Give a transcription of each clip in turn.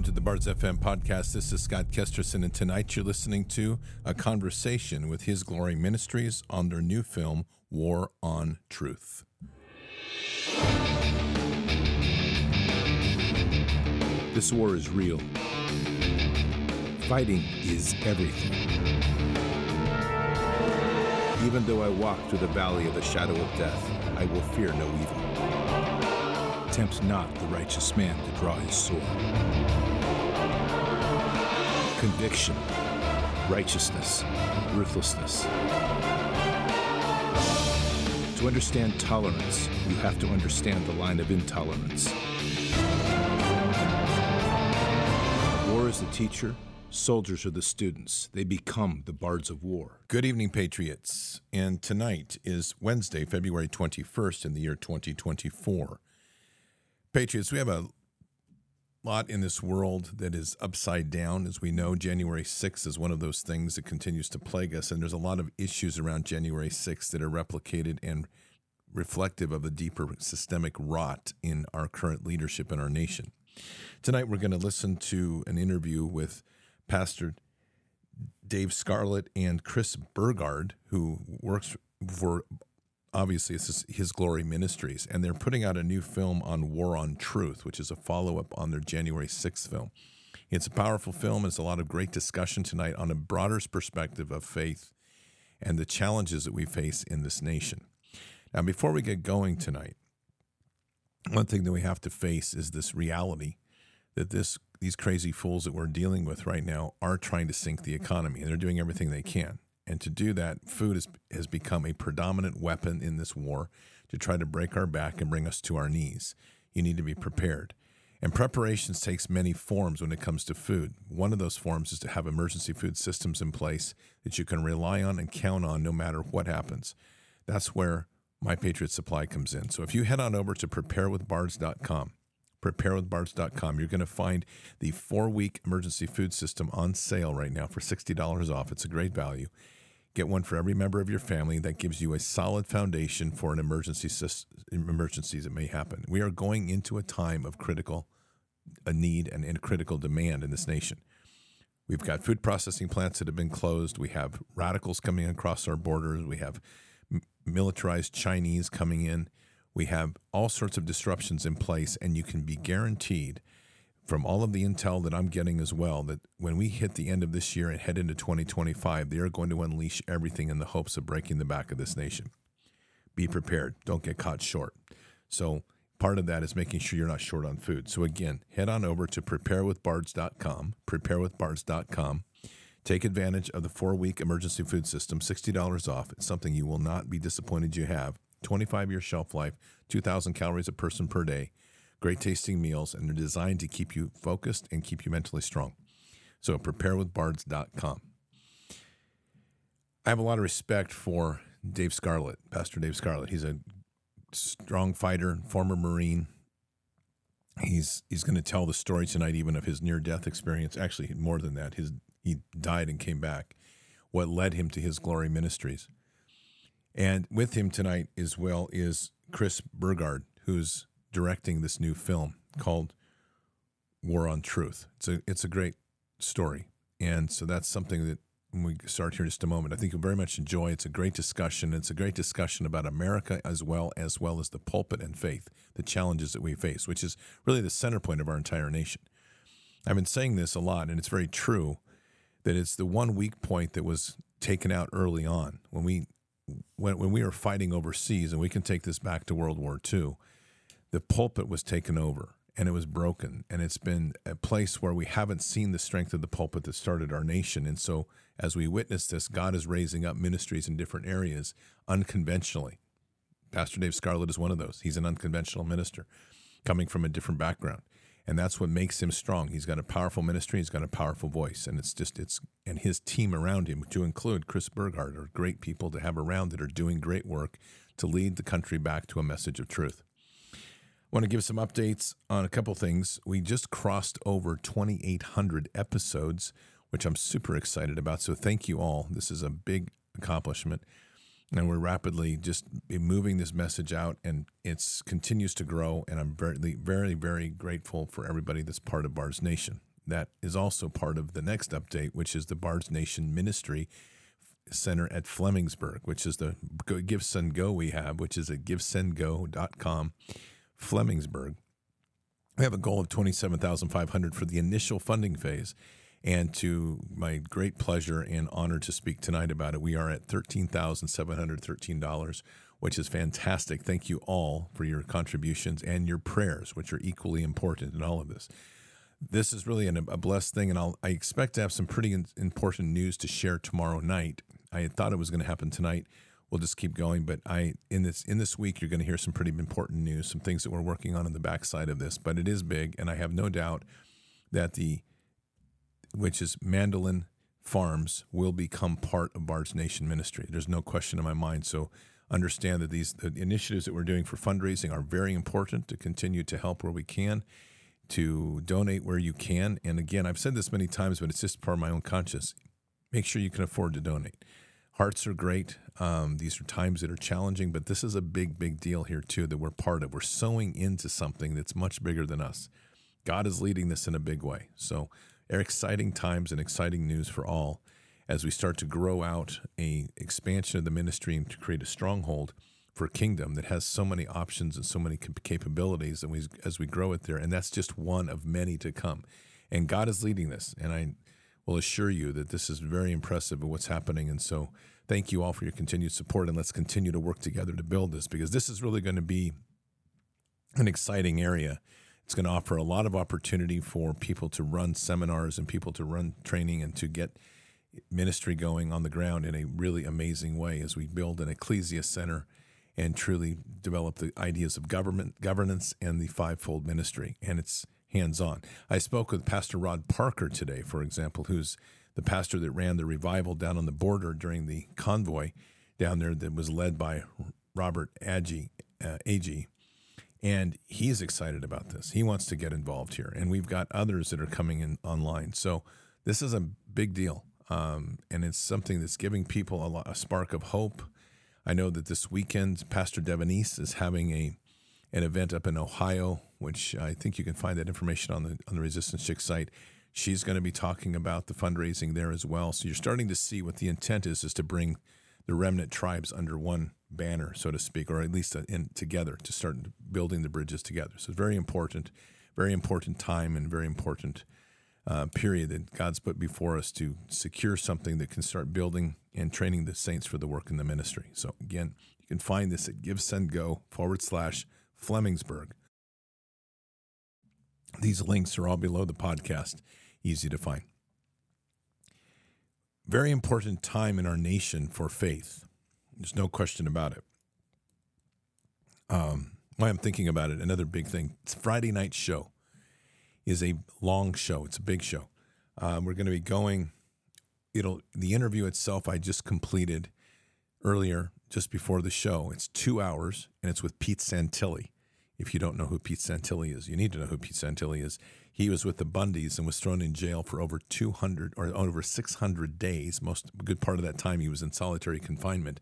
Welcome to the Bards FM podcast. This is Scott Kesterson, and tonight you're listening to a conversation with His Glory Ministries on their new film, War on Truth. This war is real. Fighting is everything. Even though I walk through the valley of the shadow of death, I will fear no evil. Tempt not the righteous man to draw his sword. Conviction, righteousness, ruthlessness. To understand tolerance, you have to understand the line of intolerance. War is the teacher, soldiers are the students. They become the bards of war. Good evening, Patriots. And tonight is Wednesday, February 21st in the year 2024. Patriots, we have a lot in this world that is upside down. As we know, January 6th is one of those things that continues to plague us. And there's a lot of issues around January 6th that are replicated and reflective of the deeper systemic rot in our current leadership in our nation. Tonight, we're going to listen to an interview with Pastor Dave Scarlett and Chris Burgard, who works for obviously it's his glory ministries and they're putting out a new film on war on truth which is a follow-up on their january 6th film. It's a powerful film it's a lot of great discussion tonight on a broader perspective of faith and the challenges that we face in this nation. Now before we get going tonight one thing that we have to face is this reality that this these crazy fools that we're dealing with right now are trying to sink the economy and they're doing everything they can and to do that, food is, has become a predominant weapon in this war to try to break our back and bring us to our knees. You need to be prepared. And preparations takes many forms when it comes to food. One of those forms is to have emergency food systems in place that you can rely on and count on no matter what happens. That's where My Patriot Supply comes in. So if you head on over to preparewithbards.com, preparewithbards.com, you're going to find the four week emergency food system on sale right now for $60 off. It's a great value. Get one for every member of your family. That gives you a solid foundation for an emergency emergencies that may happen. We are going into a time of critical a need and, and critical demand in this nation. We've got food processing plants that have been closed. We have radicals coming across our borders. We have militarized Chinese coming in. We have all sorts of disruptions in place, and you can be guaranteed from all of the intel that I'm getting as well that when we hit the end of this year and head into 2025, they are going to unleash everything in the hopes of breaking the back of this nation. Be prepared. Don't get caught short. So, part of that is making sure you're not short on food. So, again, head on over to preparewithbards.com, preparewithbards.com. Take advantage of the four week emergency food system, $60 off. It's something you will not be disappointed you have. 25 year shelf life, 2,000 calories a person per day great tasting meals, and they're designed to keep you focused and keep you mentally strong. So preparewithbards.com. I have a lot of respect for Dave Scarlett, Pastor Dave Scarlett. He's a strong fighter, former Marine. He's he's going to tell the story tonight, even of his near death experience. Actually, more than that, his he died and came back. What led him to his glory ministries, and with him tonight as well is Chris Burgard, who's directing this new film called War on Truth. It's a it's a great story, and so that's something that when we start here in just a moment, I think you'll very much enjoy. It's a great discussion. It's a great discussion about America as well as well as the pulpit and faith, the challenges that we face, which is really the center point of our entire nation. I've been saying this a lot, and it's very true that it's the one weak point that was taken out early on when we when, when we were fighting overseas, and we can take this back to World War II the pulpit was taken over and it was broken. And it's been a place where we haven't seen the strength of the pulpit that started our nation. And so, as we witness this, God is raising up ministries in different areas unconventionally. Pastor Dave Scarlett is one of those. He's an unconventional minister coming from a different background. And that's what makes him strong. He's got a powerful ministry, he's got a powerful voice. And it's just, it's, and his team around him, to include Chris Burgard, are great people to have around that are doing great work to lead the country back to a message of truth want to give some updates on a couple things. We just crossed over 2,800 episodes, which I'm super excited about. So thank you all. This is a big accomplishment. and we're rapidly just moving this message out and it continues to grow and i'm very very very grateful for everybody that's part of bards nation that is also part of the next update which is the bards nation ministry center at flemingsburg which is the give send go we have which is at givesendgo.com flemingsburg we have a goal of 27500 for the initial funding phase and to my great pleasure and honor to speak tonight about it, we are at $13,713, which is fantastic. Thank you all for your contributions and your prayers, which are equally important in all of this. This is really an, a blessed thing, and I'll, I expect to have some pretty important news to share tomorrow night. I thought it was going to happen tonight. We'll just keep going, but I in this in this week you're going to hear some pretty important news, some things that we're working on in the backside of this. But it is big, and I have no doubt that the which is Mandolin Farms, will become part of Bards Nation Ministry. There's no question in my mind. So understand that these the initiatives that we're doing for fundraising are very important to continue to help where we can, to donate where you can. And again, I've said this many times, but it's just part of my own conscience. Make sure you can afford to donate. Hearts are great. Um, these are times that are challenging, but this is a big, big deal here too that we're part of. We're sowing into something that's much bigger than us. God is leading this in a big way. So exciting times and exciting news for all as we start to grow out a expansion of the ministry and to create a stronghold for a kingdom that has so many options and so many capabilities and we as we grow it there and that's just one of many to come and God is leading this and I will assure you that this is very impressive of what's happening. And so thank you all for your continued support and let's continue to work together to build this because this is really going to be an exciting area. It's going to offer a lot of opportunity for people to run seminars and people to run training and to get ministry going on the ground in a really amazing way as we build an ecclesia center and truly develop the ideas of government governance and the fivefold ministry. And it's hands-on i spoke with pastor rod parker today for example who's the pastor that ran the revival down on the border during the convoy down there that was led by robert Agee, uh, and he's excited about this. He wants to get involved here, and we've got others that are coming in online. So this is a big deal, um, and it's something that's giving people a, lot, a, spark of hope. I know that this weekend, Pastor Devonese is having a an event up in Ohio, which I think you can find that information on the on the Resistance Chick site. She's going to be talking about the fundraising there as well. So you're starting to see what the intent is: is to bring the remnant tribes under one banner, so to speak, or at least in together to start building the bridges together. So it's very important, very important time and very important uh, period that God's put before us to secure something that can start building and training the saints for the work in the ministry. So again, you can find this at Give Send Go forward slash Flemingsburg. These links are all below the podcast, easy to find. Very important time in our nation for faith. There's no question about it. Um, why I'm thinking about it, another big thing. It's Friday night show is a long show. It's a big show. Um, we're going to be going. It'll the interview itself. I just completed earlier, just before the show. It's two hours, and it's with Pete Santilli. If you don't know who Pete Santilli is, you need to know who Pete Santilli is. He was with the Bundys and was thrown in jail for over 200 or over 600 days. Most good part of that time he was in solitary confinement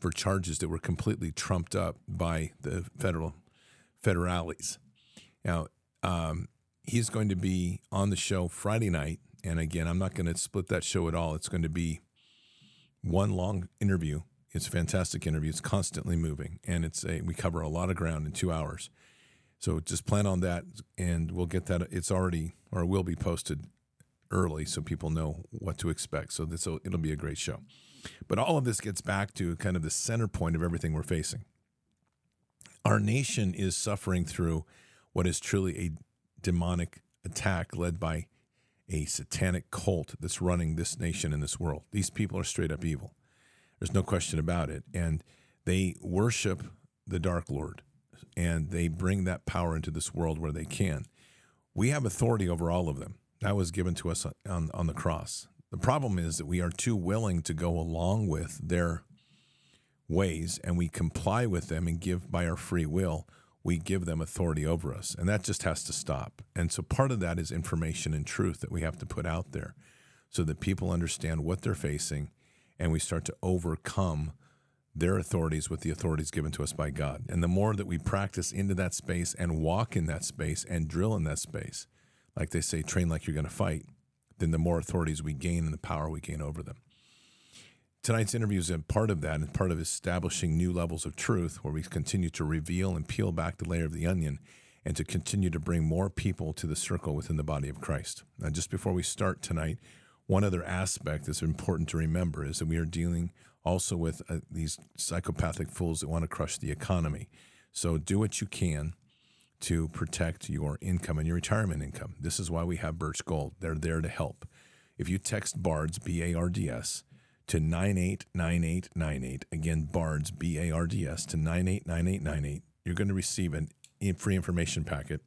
for charges that were completely trumped up by the federal federales. Now, um, he's going to be on the show Friday night, and again, I'm not going to split that show at all. It's going to be one long interview. It's a fantastic interview. It's constantly moving, and it's a we cover a lot of ground in two hours. So just plan on that, and we'll get that. It's already or will be posted early, so people know what to expect. So this it'll be a great show. But all of this gets back to kind of the center point of everything we're facing. Our nation is suffering through what is truly a demonic attack led by a satanic cult that's running this nation and this world. These people are straight up evil. There's no question about it. And they worship the Dark Lord and they bring that power into this world where they can. We have authority over all of them. That was given to us on, on the cross. The problem is that we are too willing to go along with their ways and we comply with them and give by our free will. We give them authority over us. And that just has to stop. And so part of that is information and truth that we have to put out there so that people understand what they're facing and we start to overcome their authorities with the authorities given to us by God. And the more that we practice into that space and walk in that space and drill in that space, like they say, train like you're going to fight, then the more authorities we gain and the power we gain over them. Tonight's interview is a part of that and part of establishing new levels of truth where we continue to reveal and peel back the layer of the onion and to continue to bring more people to the circle within the body of Christ. Now, just before we start tonight, one other aspect that's important to remember is that we are dealing also with uh, these psychopathic fools that want to crush the economy. So do what you can to protect your income and your retirement income. This is why we have Birch Gold. They're there to help. If you text BARDS, B A R D S, to 989898, again, BARDS, B A R D S, to 989898, you're going to receive a free information packet,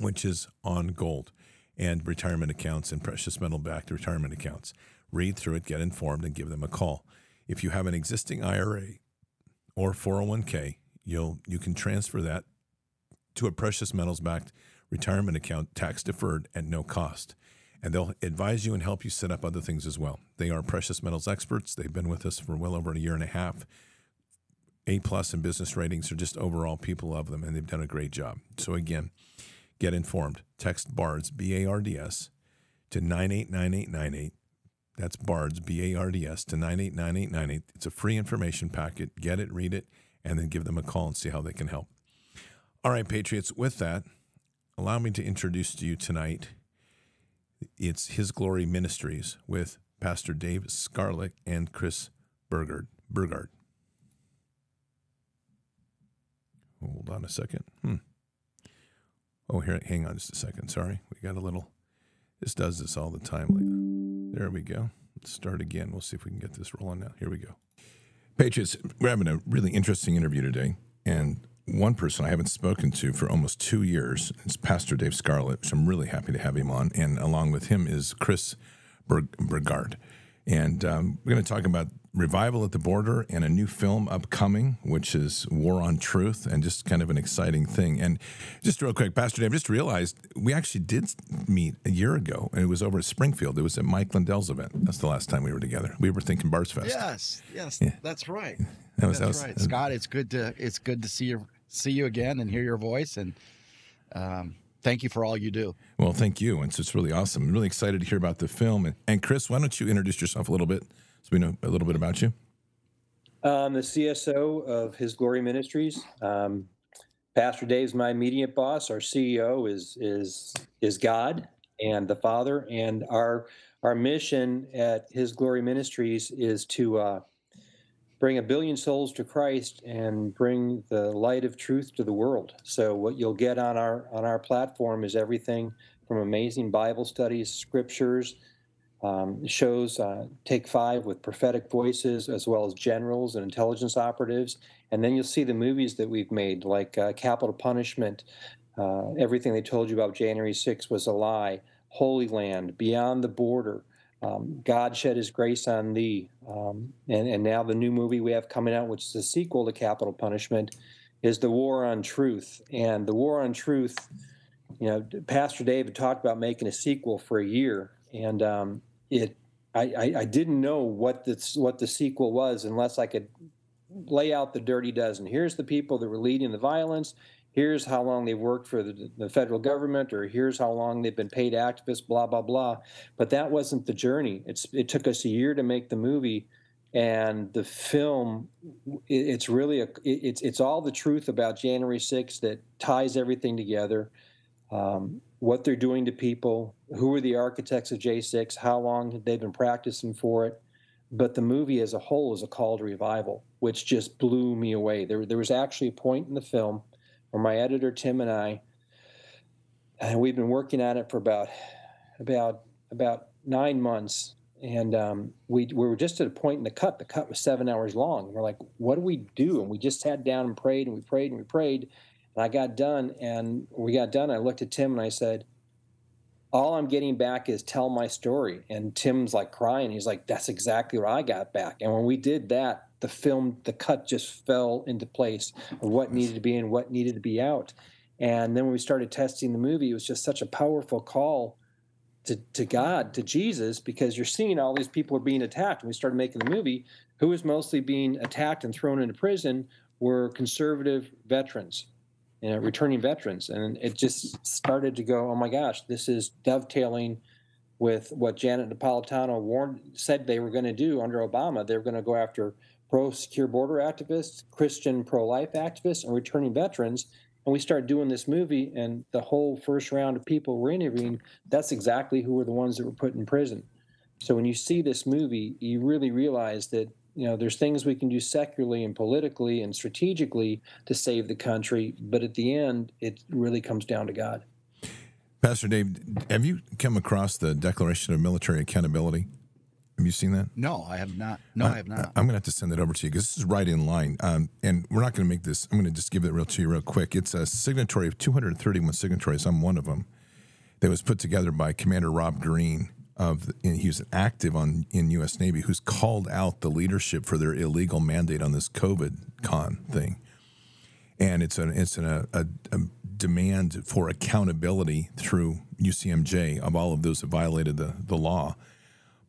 which is on gold and retirement accounts and precious metal backed retirement accounts. Read through it, get informed, and give them a call. If you have an existing IRA or 401k, you'll you can transfer that to a precious metals backed retirement account tax deferred at no cost. And they'll advise you and help you set up other things as well. They are precious metals experts. They've been with us for well over a year and a half. A plus in business ratings are just overall people love them and they've done a great job. So again, Get informed. Text BARDS, B A R D S, to 989898. That's BARDS, B A R D S, to 989898. It's a free information packet. Get it, read it, and then give them a call and see how they can help. All right, Patriots, with that, allow me to introduce to you tonight it's His Glory Ministries with Pastor Dave Scarlett and Chris Burgard. Burgard. Hold on a second. Hmm. Oh, here, hang on just a second. Sorry. We got a little. This does this all the time. There we go. Let's start again. We'll see if we can get this rolling now. Here we go. Patriots, we're having a really interesting interview today. And one person I haven't spoken to for almost two years is Pastor Dave Scarlett, which I'm really happy to have him on. And along with him is Chris Burgard. And um, we're going to talk about revival at the border and a new film upcoming, which is War on Truth, and just kind of an exciting thing. And just real quick, Pastor Dave, just realized we actually did meet a year ago, and it was over at Springfield. It was at Mike Lindell's event. That's the last time we were together. We were thinking Bards Fest. Yes, yes, yeah. that's right. That was, that's that was, right, Scott. It's good to it's good to see you see you again and hear your voice and. Um, thank you for all you do. Well, thank you. It's just really awesome. I'm really excited to hear about the film. And, and Chris, why don't you introduce yourself a little bit so we know a little bit about you? I'm the CSO of His Glory Ministries. Um, Pastor Dave's my immediate boss. Our CEO is is is God and the Father, and our our mission at His Glory Ministries is to uh, bring a billion souls to Christ and bring the light of truth to the world. So what you'll get on our on our platform is everything from amazing Bible studies, scriptures, um, shows uh, Take Five with prophetic voices, as well as generals and intelligence operatives. And then you'll see the movies that we've made, like uh, Capital Punishment, uh, Everything They Told You About January 6 Was a Lie, Holy Land, Beyond the Border, um, God Shed His Grace on Thee. Um, and, and now the new movie we have coming out, which is a sequel to Capital Punishment, is The War on Truth. And The War on Truth, you know, Pastor David talked about making a sequel for a year. And um, it I, I, I, didn't know what the what the sequel was unless I could lay out the dirty dozen. Here's the people that were leading the violence. Here's how long they've worked for the, the federal government, or here's how long they've been paid activists. Blah blah blah. But that wasn't the journey. It's it took us a year to make the movie, and the film. It, it's really a it's it's all the truth about January 6th that ties everything together. Um, what they're doing to people, who are the architects of J6, how long had they've been practicing for it. But the movie as a whole is a call to revival, which just blew me away. There, there was actually a point in the film where my editor Tim and I, and we've been working on it for about about about nine months, and um, we we were just at a point in the cut. The cut was seven hours long. We're like, what do we do? And we just sat down and prayed, and we prayed and we prayed, and I got done, and we got done. I looked at Tim and I said, all I'm getting back is tell my story. And Tim's like crying. He's like, that's exactly what I got back. And when we did that, the film, the cut just fell into place of what needed to be in, what needed to be out. And then when we started testing the movie, it was just such a powerful call to, to God, to Jesus, because you're seeing all these people are being attacked. When we started making the movie, who was mostly being attacked and thrown into prison were conservative veterans, you know, returning veterans. And it just started to go, oh my gosh, this is dovetailing with what Janet Napolitano warned, said they were going to do under Obama. They were going to go after pro secure border activists, Christian pro life activists, and returning veterans and we started doing this movie and the whole first round of people we're interviewing that's exactly who were the ones that were put in prison so when you see this movie you really realize that you know there's things we can do secularly and politically and strategically to save the country but at the end it really comes down to god pastor dave have you come across the declaration of military accountability have you seen that? No, I have not. No, I, I have not. I'm going to have to send that over to you because this is right in line. Um, and we're not going to make this. I'm going to just give it real to you real quick. It's a signatory of 231 signatories. I'm one of them. That was put together by Commander Rob Green of. And he was active on in U.S. Navy, who's called out the leadership for their illegal mandate on this COVID con thing. And it's an it's an, a, a, a demand for accountability through UCMJ of all of those that violated the the law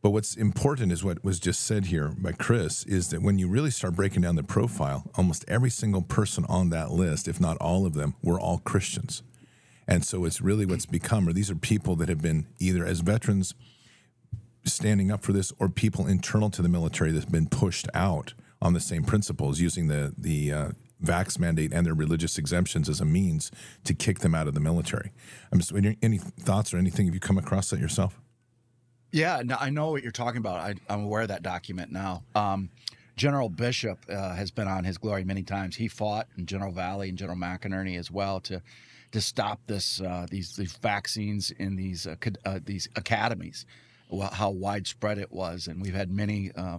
but what's important is what was just said here by Chris is that when you really start breaking down the profile, almost every single person on that list, if not all of them, were all Christians. And so it's really what's become, or these are people that have been either as veterans standing up for this or people internal to the military that's been pushed out on the same principles using the, the, uh, vax mandate and their religious exemptions as a means to kick them out of the military. I'm just, any thoughts or anything? Have you come across that yourself? Yeah, no, I know what you're talking about. I, am aware of that document now. Um, General Bishop uh, has been on his glory many times. He fought in General Vallely and General McInerney as well to to stop this uh, these these vaccines in these uh, uh these academies. How widespread it was, and we've had many uh,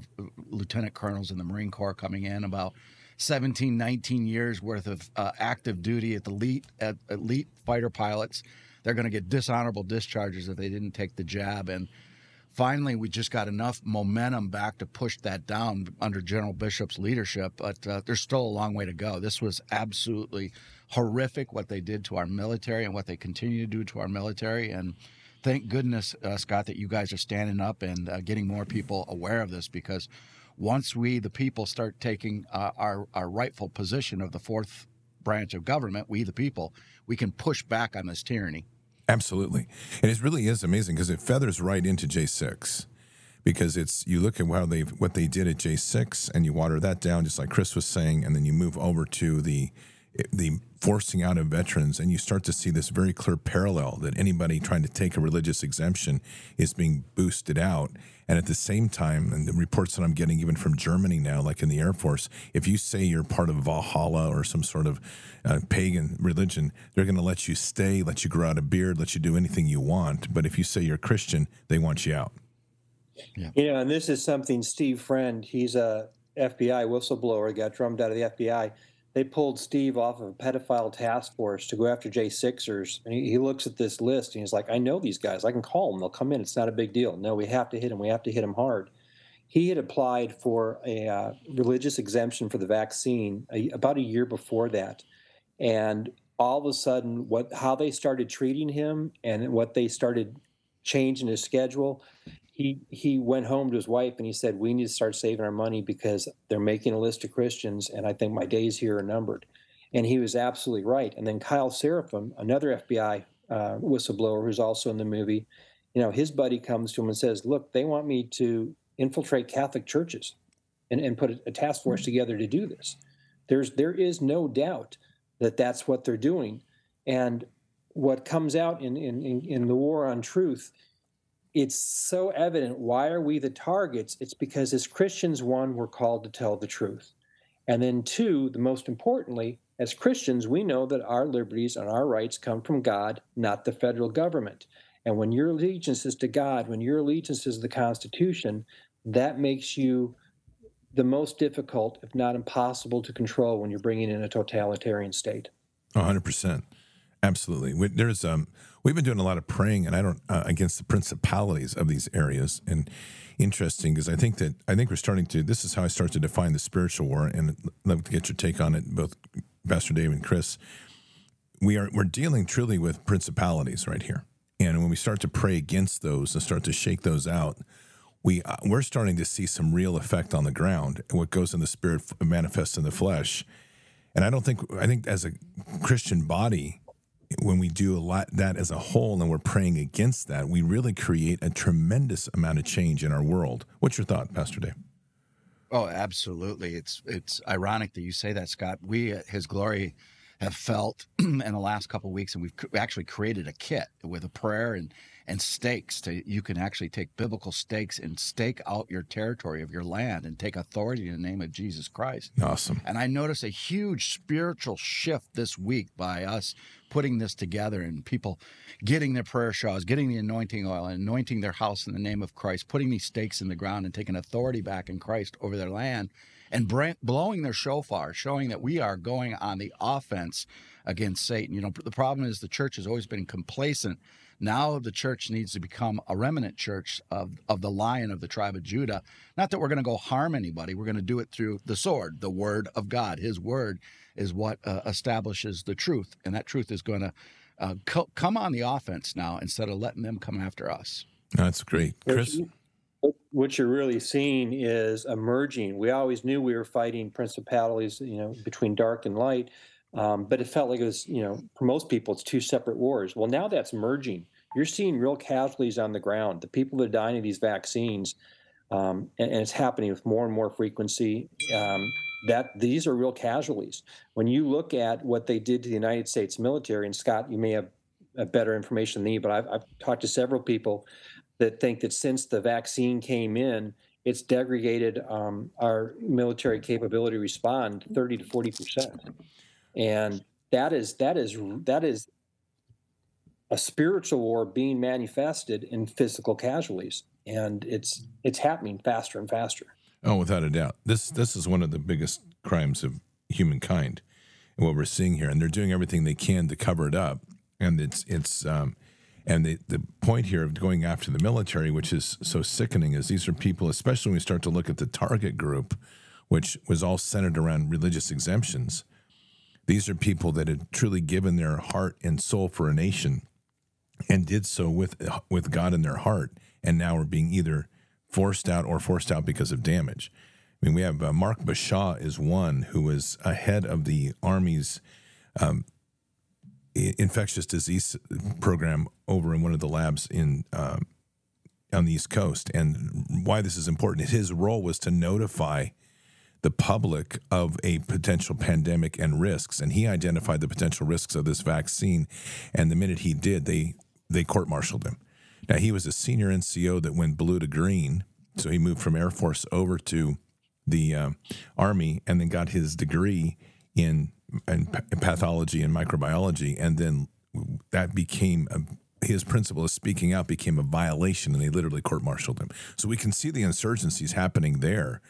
lieutenant colonels in the Marine Corps coming in about 17, 19 years worth of uh, active duty at the elite at elite fighter pilots. They're going to get dishonorable discharges if they didn't take the jab and finally we just got enough momentum back to push that down under General Bishop's leadership, but uh, there's still a long way to go. This was absolutely horrific what they did to our military and what they continue to do to our military. And thank goodness, uh, Scott, that you guys are standing up and uh, getting more people aware of this because once we, the people, start taking uh, our, our rightful position of the fourth branch of government, we, the people, we can push back on this tyranny. Absolutely. And it really is amazing because it feathers right into J6 because it's you look at how they what they did at J6 and you water that down just like Chris was saying and then you move over to the the forcing out of veterans and you start to see this very clear parallel that anybody trying to take a religious exemption is being boosted out. And at the same time and the reports that i'm getting even from germany now like in the air force if you say you're part of valhalla or some sort of uh, pagan religion they're going to let you stay let you grow out a beard let you do anything you want. But if you say you're christian they want you out. Yeah. Yeah and this is something steve friend he's a fbi whistleblower got drummed out of the fbi they pulled Steve off of a pedophile task force to go after J6ers. And he, he, looks at this list and he's like, I know these guys. I can call them. They'll come in. It's not a big deal. No, we have to hit them. We have to hit them hard. He had applied for a uh, religious exemption for the vaccine a, about a year before that. And all of a sudden, what how they started treating him and what they started changing his schedule, he he went home to his wife and he said, "We need to start saving our money because they're making a list of Christians, and I think my days here are numbered." And he was absolutely right. And then Kyle Seraphin, another FBI uh, whistleblower who's also in the movie, you know, his buddy comes to him and says, "Look, they want me to infiltrate Catholic churches and, and put a, task force together to do this." There's there is no doubt that that's what they're doing, and what comes out in in, in the war on truth it's so evident. Why are we the targets? It's because as Christians, one, we're called to tell the truth. And then, two, the most importantly, as Christians, we know that our liberties and our rights come from God, not the federal government. And when your allegiance is to God, when your allegiance is the Constitution, that makes you the most difficult, if not impossible, to control when you're bringing in a totalitarian state. 100%. Absolutely. There's um, we've been doing a lot of praying, and I don't uh, against the principalities of these areas. And interesting because I think that I think we're starting to. This is how I start to define the spiritual war, and love to get your take on it, both Pastor Dave and Chris. We are we're dealing truly with principalities right here, And when we start to pray against those and start to shake those out, we uh, we're starting to see some real effect on the ground. And What goes in the spirit manifests in the flesh. And I don't think I think as a Christian body, when we do a lot that as a whole and we're praying against that, we really create a tremendous amount of change in our world. What's your thought, Pastor Dave? Oh, absolutely. It's it's ironic that you say that, Scott. We at His Glory have felt in the last couple weeks, and we've actually created a kit with a prayer and and stakes. To you can actually take biblical stakes and stake out your territory of your land and take authority in the name of Jesus Christ. Awesome. And I noticed a huge spiritual shift this week by us putting this together and people getting their prayer shawls, getting the anointing oil, and anointing their house in the name of Christ, putting these stakes in the ground and taking authority back in Christ over their land and blowing their shofar, showing that we are going on the offense against Satan. You know, the problem is the church has always been complacent now the church needs to become a remnant church of, of the lion of the tribe of Judah. Not that we're going to go harm anybody. We're going to do it through the sword, the word of God. His word is what uh, establishes the truth. And that truth is going to uh, co- come on the offense now instead of letting them come after us. That's great. Chris? What you're really seeing is emerging. We always knew we were fighting principalities, you know, between dark and light um, but it felt like it was, you know, for most people, it's two separate wars. Well, now that's merging. You're seeing real casualties on the ground. The people that are dying of these vaccines, um, and, and, it's happening with more and more frequency. Um, that these are real casualties. When you look at what they did to the United States military, and Scott, you may have better information than me, but I've, I've talked to several people that think that since the vaccine came in, it's degraded um, our military capability to respond 30 to 40 percent. And that is that is that is a spiritual war being manifested in physical casualties. And it's it's happening faster and faster oh without a doubt. This this is one of the biggest crimes of humankind and what we're seeing here. And they're doing everything they can to cover it up. And it's it's um and the, the point here of going after the military, which is so sickening, is these are people, especially when we start to look at the target group, which was all centered around religious exemptions. These are people that had truly given their heart and soul for a nation and did so with with God in their heart and now are being either forced out or forced out because of damage. I mean, we have uh, Mark Bashaw is one who was a head of the Army's um, infectious disease program over in one of the labs in um, on the East Coast. And why this is important, his role was to notify the public of a potential pandemic and risks. And he identified the potential risks of this vaccine. And the minute he did, they they court martialed him. Now he was a senior NCO that went blue to green, so he moved from Air Force over to the uh, Army, and then got his degree in, in pathology and microbiology, and then that became a, his principle of speaking out became a violation, and they literally court martialed him. So we can see the insurgencies happening there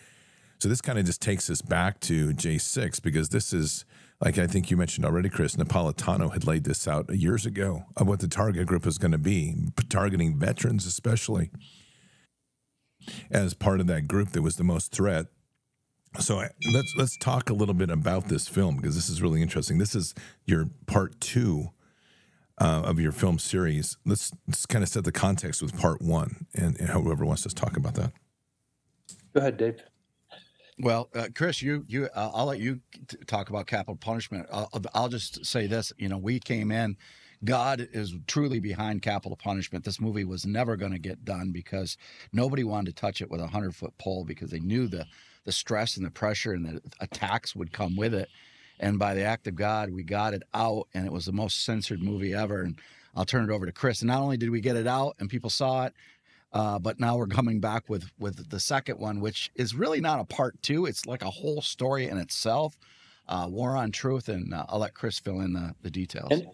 so this kind of just takes us back to J6 because this is, like I think you mentioned already, Chris, Napolitano had laid this out years ago of what the target group is going to be, targeting veterans especially as part of that group that was the most threat. So let's let's talk a little bit about this film because this is really interesting. This is your part two uh, of your film series. Let's, let's kind of set the context with part one, and, and whoever wants to talk about that. Go ahead, Dave. Well, uh, Chris, you you uh, I'll let you t- talk about capital punishment. I'll, I'll just say this. You know, we came in. God is truly behind capital punishment. This movie was never going to get done because nobody wanted to touch it with a hundred foot pole because they knew the the stress and the pressure and the attacks would come with it. And by the act of God, we got it out, and it was the most censored movie ever. And I'll turn it over to Chris. And not only did we get it out and people saw it, uh, but now we're coming back with with the second one, which is really not a part two. It's like a whole story in itself. Uh, War on Truth, and uh, I'll let Chris fill in the, the details. And,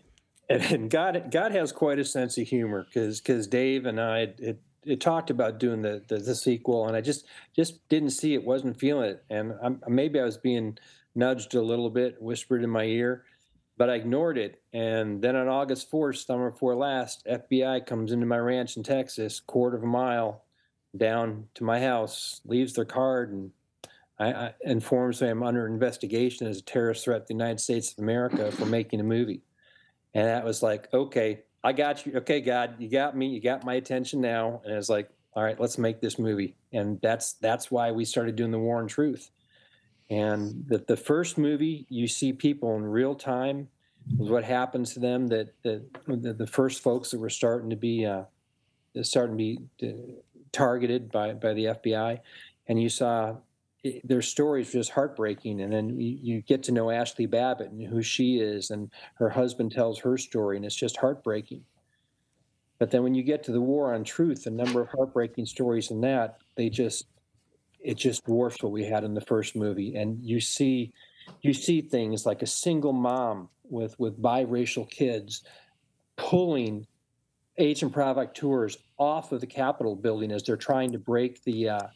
and God, God has quite a sense of humor because because Dave and I it, it talked about doing the, the, the sequel, and I just just didn't see it, wasn't feeling it, and I'm, maybe I was being nudged a little bit, whispered in my ear, but I ignored it. And then on August 4th, summer before last, FBI comes into my ranch in Texas, quarter of a mile down to my house, leaves their card, and I, I informs me I'm under investigation as a terrorist threat to the United States of America for making a movie. And that was like, okay, I got you. Okay, God, you got me. You got my attention now. And it's like, all right, let's make this movie. And that's that's why we started doing the War on Truth. And the, the first movie, you see people in real time was what happens to them. That, that the, first folks that were starting to be uh, starting to be uh, targeted by by the FBI, and you saw their stories just heartbreaking. And then you, you, get to know Ashli Babbitt and who she is, and her husband tells her story, and it's just heartbreaking. But then when you get to the war on truth, the number of heartbreaking stories in that, they just it just dwarfs what we had in the first movie. And you see you see things like a single mom with with biracial kids pulling agent provocateurs off of the Capitol building as they're trying to break the uh,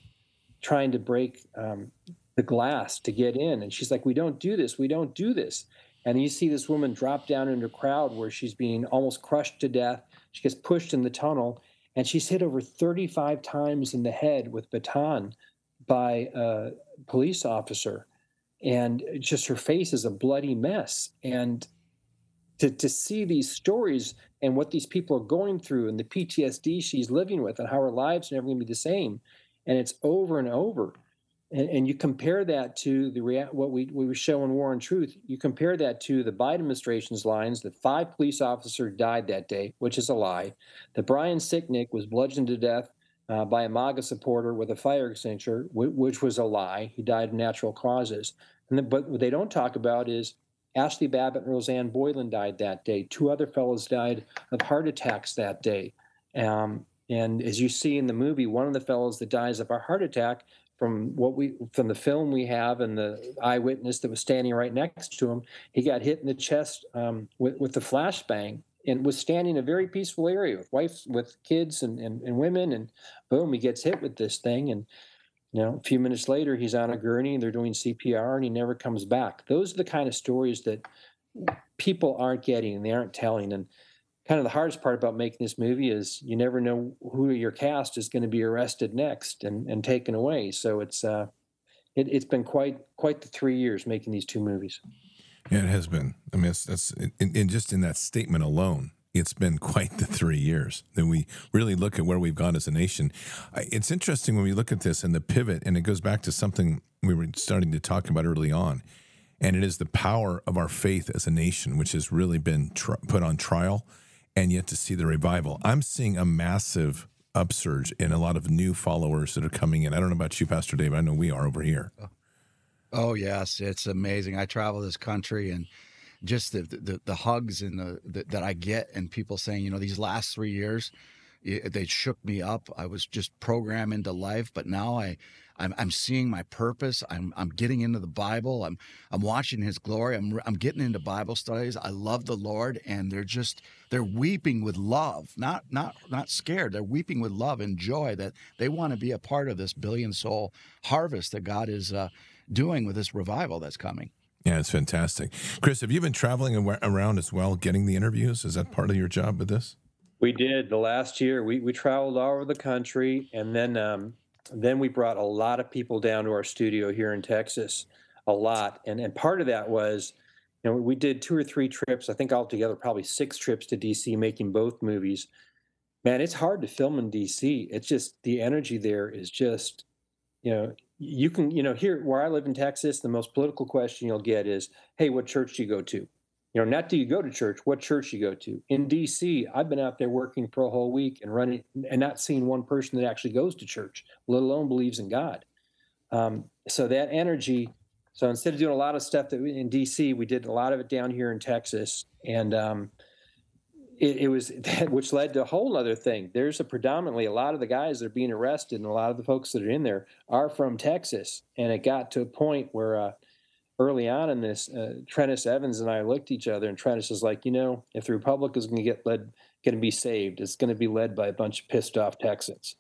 trying to break um, the glass to get in. And she's like, "We don't do this. We don't do this." And you see this woman drop down into a crowd where she's being almost crushed to death. She gets pushed in the tunnel, and she's hit over 35 times in the head with baton by a police officer. And just her face is a bloody mess. And to, to see these stories and what these people are going through and the PTSD she's living with and how her lives are never going to be the same. And it's over and over. And, and you compare that to the rea- what we, we were showing War and Truth. You compare that to the Biden administration's lines that five police officers died that day, which is a lie. That Brian Sicknick was bludgeoned to death uh, by a MAGA supporter with a fire extinguisher, which was a lie. He died of natural causes. And the, but what they don't talk about is Ashli Babbitt and Rosanne Boyland died that day. Two other fellows died of heart attacks that day. Um, and as you see in the movie, one of the fellows that dies of a heart attack from what we from the film we have and the eyewitness that was standing right next to him, he got hit in the chest um, with, with the flashbang and was standing in a very peaceful area with wives, with kids and, and, and women, and boom, he gets hit with this thing and you know, a few minutes later, he's on a gurney and they're doing CPR and he never comes back. Those are the kind of stories that people aren't getting and they aren't telling. And kind of the hardest part about making this movie is you never know who your cast is going to be arrested next and, and taken away. So it's uh, it, has been quite quite the three years making these two movies. Yeah, it has been. I mean, in just in that statement alone, it's been quite the three years that we really look at where we've gone as a nation. It's interesting when we look at this and the pivot, and it goes back to something we were starting to talk about early on, and it is the power of our faith as a nation, which has really been tr- put on trial, and yet to see the revival. I'm seeing a massive upsurge in a lot of new followers that are coming in. I don't know about you, Pastor Dave. I know we are over here. Oh. Oh yes, it's amazing. I travel this country and just the the, the hugs and the, the, that I get and people saying, you know, these last three years, they shook me up. I was just programmed into life, but now I, I'm, I'm seeing my purpose. I'm, I'm getting into the Bible. I'm, I'm watching His glory. I'm, I'm getting into Bible studies. I love the Lord, and they're just, they're weeping with love, not, not, not scared. They're weeping with love and joy that they want to be a part of this billion soul harvest that God is uh, doing with this revival that's coming. Yeah, it's fantastic. Chris, have you been traveling around as well, getting the interviews? Is that part of your job with this? We did the last year. We we traveled all over the country, and then um, then we brought a lot of people down to our studio here in Texas, a lot. And and part of that was, you know, we did two or three trips. I think altogether probably six trips to DC, making both movies. Man, it's hard to film in DC. It's just the energy there is just, you know, you can, you know, here where I live in Texas, the most political question you'll get is, "Hey, what church do you go to?" You know, not do you go to church, what church you go to. In DC, I've been out there working for a whole week and running and not seeing one person that actually goes to church, let alone believes in God. Um, so that energy. So instead of doing a lot of stuff that we, in DC, we did a lot of it down here in Texas, and um, it, it, was that which led to a whole other thing. There's a predominantly a lot of the guys that are being arrested and a lot of the folks that are in there are from Texas. And it got to a point where uh, early on in this, uh, Trennis Evans and I looked at each other, and Trennis is like, you know, if the Republic is going to get led, going to be saved, it's going to be led by a bunch of pissed off Texans.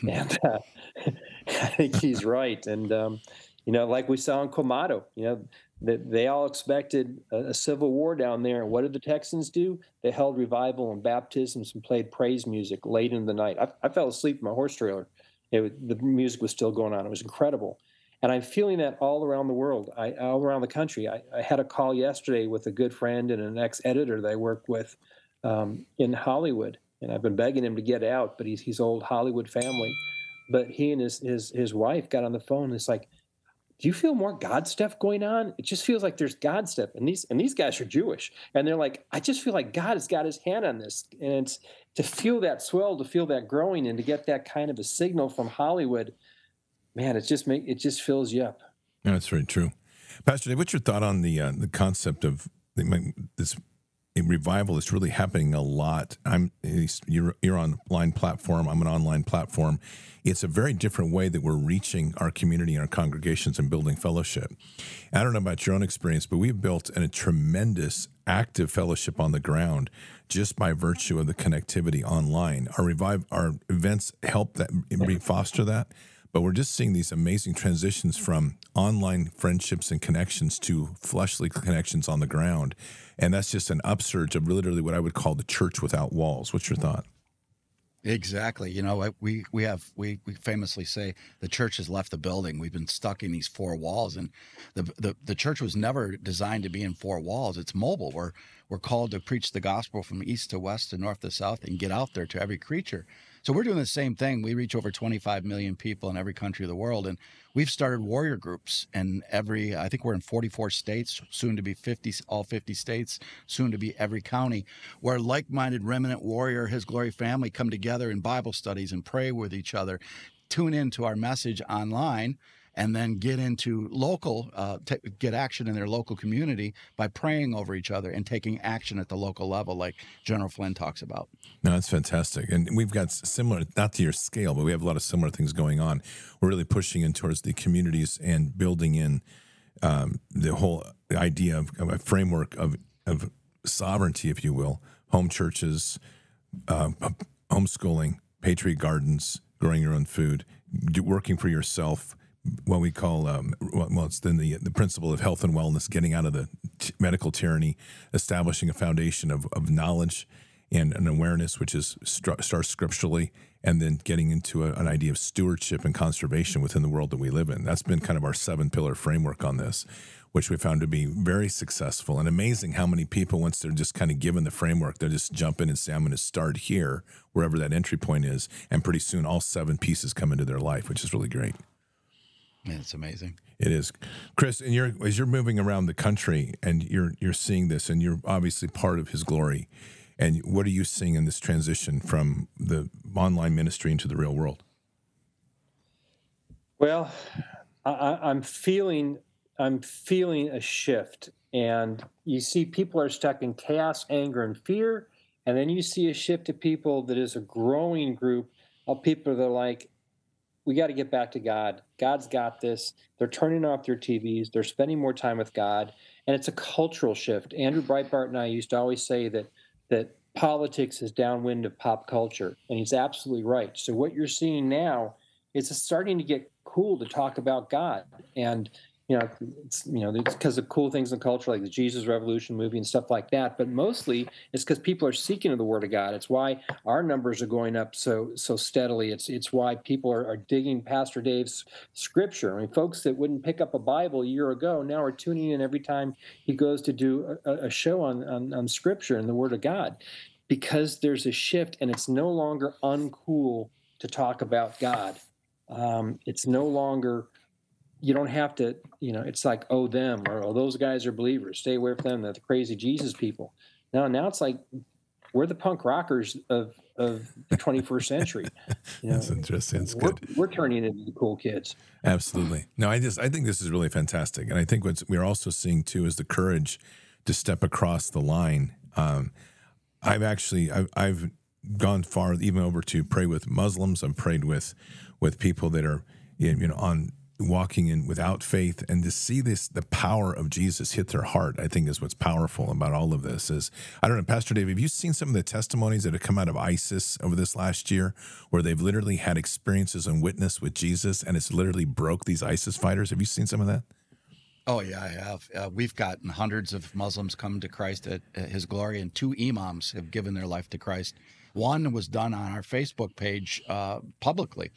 Hmm. and uh, I think he's right. And um, you know, like we saw in Quemado, you know, that they all expected a, a, civil war down there. And what did the Texans do? They held revival and baptisms and played praise music late in the night. I, I fell asleep in my horse trailer. It, the music was still going on. It was incredible. And I'm feeling that all around the world, I, all around the country. I, I had a call yesterday with a good friend and an ex editor that I worked with um, in Hollywood, and I've been begging him to get out, but he's he's old Hollywood family. But he and his his his wife got on the phone. And it's like, do you feel more God stuff going on? It just feels like there's God stuff, and these and these guys are Jewish, and they're like, I just feel like God has got His hand on this, and it's to feel that swell, to feel that growing, and to get that kind of a signal from Hollywood, man, it just make it just fills you up. Yeah, that's very true. Pastor Dave, what's your thought on the uh, the concept of this revival is really happening a lot. I'm you're you're on online platform. I'm an online platform. It's a very different way that we're reaching our community and our congregations and building fellowship. I don't know about your own experience, but we've built a tremendous active fellowship on the ground just by virtue of the connectivity online. Our revive our events help that foster that but we're just seeing these amazing transitions from online friendships and connections to fleshly connections on the ground. And that's just an upsurge of literally what I would call the church without walls. What's your thought? Exactly. You know, we we have we we famously say the church has left the building. We've been stuck in these four walls, and the the, the church was never designed to be in four walls. It's mobile. We're we're called to preach the gospel from east to west to north to south and get out there to every creature. So we're doing the same thing. We reach over 25 million people in every country of the world, and we've started warrior groups in every. I think we're in 44 states, soon to be 50, all 50 states, soon to be every county, where like-minded remnant warrior, His Glory family come together in Bible studies and pray with each other. Tune in to our message online and then get into local, uh, t- get action in their local community by praying over each other and taking action at the local level, like General Flynn talks about. No, that's fantastic. And we've got similar, not to your scale, but we have a lot of similar things going on. We're really pushing in towards the communities and building in um, the whole idea of, of, a framework of, of sovereignty, if you will, home churches, uh, homeschooling, patriot gardens, growing your own food, working for yourself what we call um, well, it's then the the principle of health and wellness, getting out of the t- medical tyranny, establishing a foundation of, of knowledge and an awareness, which is st- starts scripturally, and then getting into a, an idea of stewardship and conservation within the world that we live in. That's been kind of our seven pillar framework on this, which we found to be very successful and amazing. How many people, once they're just kind of given the framework, they just jump in and say, "I'm going to start here, wherever that entry point is," and pretty soon all seven pieces come into their life, which is really great. Yeah, it's amazing. It is, Chris. And you're as you're moving around the country and you're you're seeing this, and you're obviously part of His glory. And what are you seeing in this transition from the online ministry into the real world? Well, I, I'm feeling I'm feeling a shift, and you see people are stuck in chaos, anger, and fear, and then you see a shift to people that is a growing group of people that are like, we got to get back to God. God's got this. They're turning off their TVs. They're spending more time with God, and it's a cultural shift. Andrew Breitbart and I used to always say that that politics is downwind of pop culture, and he's absolutely right. So what you're seeing now is it's starting to get cool to talk about God, and you know, it's you know, because of cool things in culture like the Jesus Revolution movie and stuff like that. But mostly, it's because people are seeking the Word of God. It's why our numbers are going up so so steadily. It's it's why people are, are digging Pastor Dave's scripture. I mean, folks that wouldn't pick up a Bible a year ago now are tuning in every time he goes to do a, a show on, on on scripture and the Word of God, because there's a shift, and it's no longer uncool to talk about God. Um, it's no longer you don't have to, you know, it's like, oh, them or oh, those guys are believers. Stay away from them. They're the crazy Jesus people. Now, now it's like we're the punk rockers of of the 21st century. You know, That's interesting. That's we're, good. We're turning into the cool kids. Absolutely. No, I just I think this is really fantastic, and I think what we're also seeing too is the courage to step across the line. Um, I've actually I've, I've gone far even over to pray with Muslims. I've prayed with with people that are you know on walking in without faith and to see this the power of jesus hit their heart i think is what's powerful about all of this is i don't know pastor dave have you seen some of the testimonies that have come out of isis over this last year where they've literally had experiences and witness with jesus and it's literally broke these isis fighters have you seen some of that Oh yeah, I have. Uh, we've gotten hundreds of Muslims come to Christ at, at, His glory, and two imams have given their life to Christ. One was done on our Facebook page uh, publicly,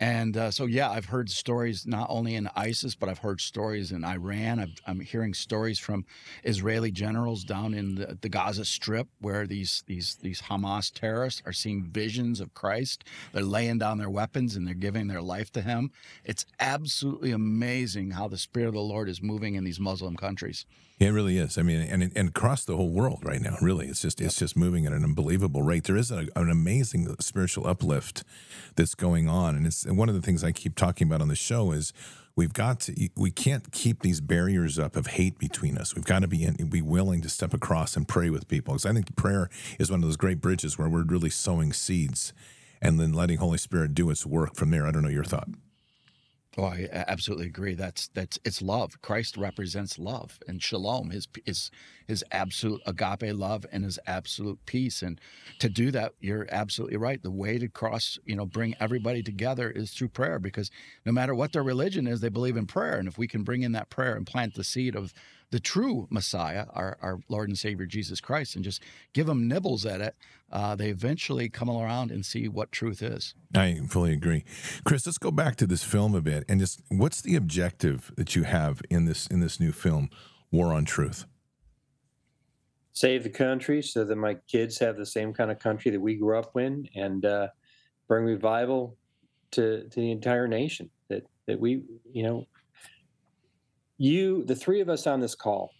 And uh, so, yeah, I've heard stories not only in ISIS, but I've heard stories in Iran. i am hearing stories from Israeli generals down in the, the, Gaza Strip, where these these these Hamas terrorists are seeing visions of Christ. They're laying down their weapons and they're giving their life to Him. It's absolutely amazing how the Spirit of the Lord is moving in these Muslim countries. Yeah, it really is. I mean, and and across the whole world right now, really, it's just it's just moving at an unbelievable rate. There is a, an amazing spiritual uplift that's going on, and it's one of the things I keep talking about on the show is we've got to we can't keep these barriers up of hate between us. We've got to be in, be willing to step across and pray with people because I think prayer is one of those great bridges where we're really sowing seeds and then letting Holy Spirit do its work from there. I don't know your thought. Oh, I absolutely agree. That's that's it's love. Christ represents love and shalom, his his his absolute agape love and his absolute peace. And to do that, you're absolutely right. The way to cross, you know, bring everybody together is through prayer because no matter what their religion is, they believe in prayer. And if we can bring in that prayer and plant the seed of the true Messiah, our, our Lord and Savior Jesus Christ, and just give them nibbles at it, uh, they eventually come around and see what truth is. I fully agree, Chris. Let's go back to this film a bit, and just what's the objective that you have in this in this new film, War on Truth? Save the country so that my kids have the same kind of country that we grew up in, and uh, bring revival to to the entire nation. That that we, you know, you, the three of us on this call,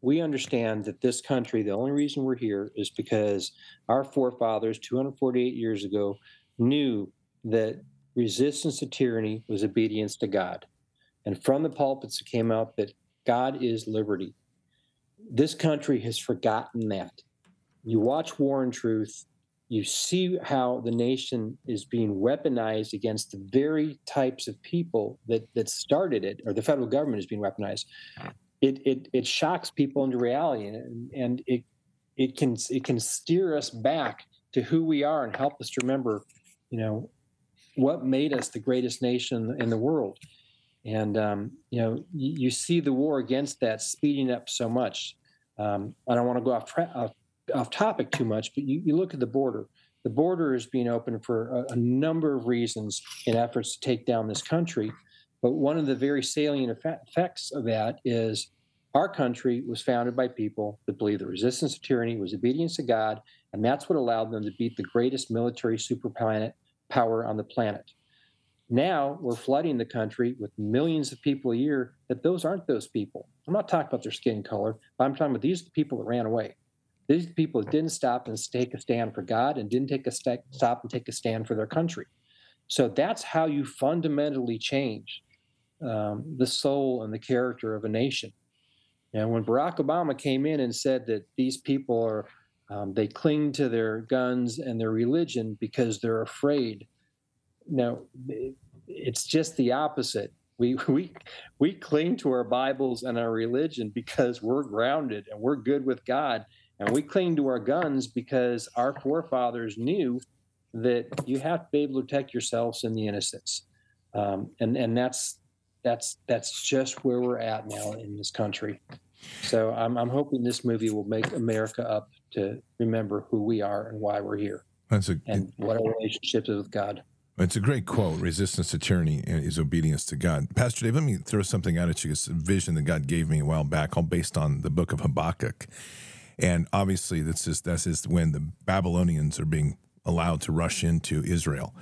we understand that this country, the only reason we're here is because our forefathers 248 years ago knew that resistance to tyranny was obedience to God. And from the pulpits, it came out that God is liberty. This country has forgotten that. You watch War on Truth, you see how the nation is being weaponized against the very types of people that that started it, or the federal government is being weaponized. It it it shocks people into reality, and, and it it can it can steer us back to who we are and help us to remember, you know, what made us the greatest nation in the world. And um, you know, you, you, see the war against that speeding up so much. Um, I don't want to go off, tra- off off topic too much, but you, you look at the border. The border is being opened for a, a number of reasons in efforts to take down this country. But one of the very salient effects of that is our country was founded by people that believed the resistance to tyranny was obedience to God, and that's what allowed them to beat the greatest military superplanet power on the planet. Now we're flooding the country with millions of people a year that those aren't those people. I'm not talking about their skin color. But I'm talking about these the people that ran away. These people didn't stop and take a stand for God and didn't take a st- stop and take a stand for their country. So that's how you fundamentally change um, the soul and the character of a nation. And when Barack Obama came in and said that these people are, um, they cling to their guns and their religion because they're afraid. No, it's just the opposite. We, we, we cling to our Bibles and our religion because we're grounded and we're good with God and we cling to our guns because our forefathers knew that you have to be able to protect yourselves and the innocents. Um, and and that's that's that's just where we're at now in this country. So I'm I'm hoping this movie will make America up to remember who we are and why we're here. That's a, and what our relationship is with God. It's a great quote. Resistance to tyranny is obedience to God. Pastor Dave, let me throw something out at you. It's a vision that God gave me a while back, all based on the book of Habakkuk. And obviously, this is this is when the Babylonians are being allowed to rush into Israel.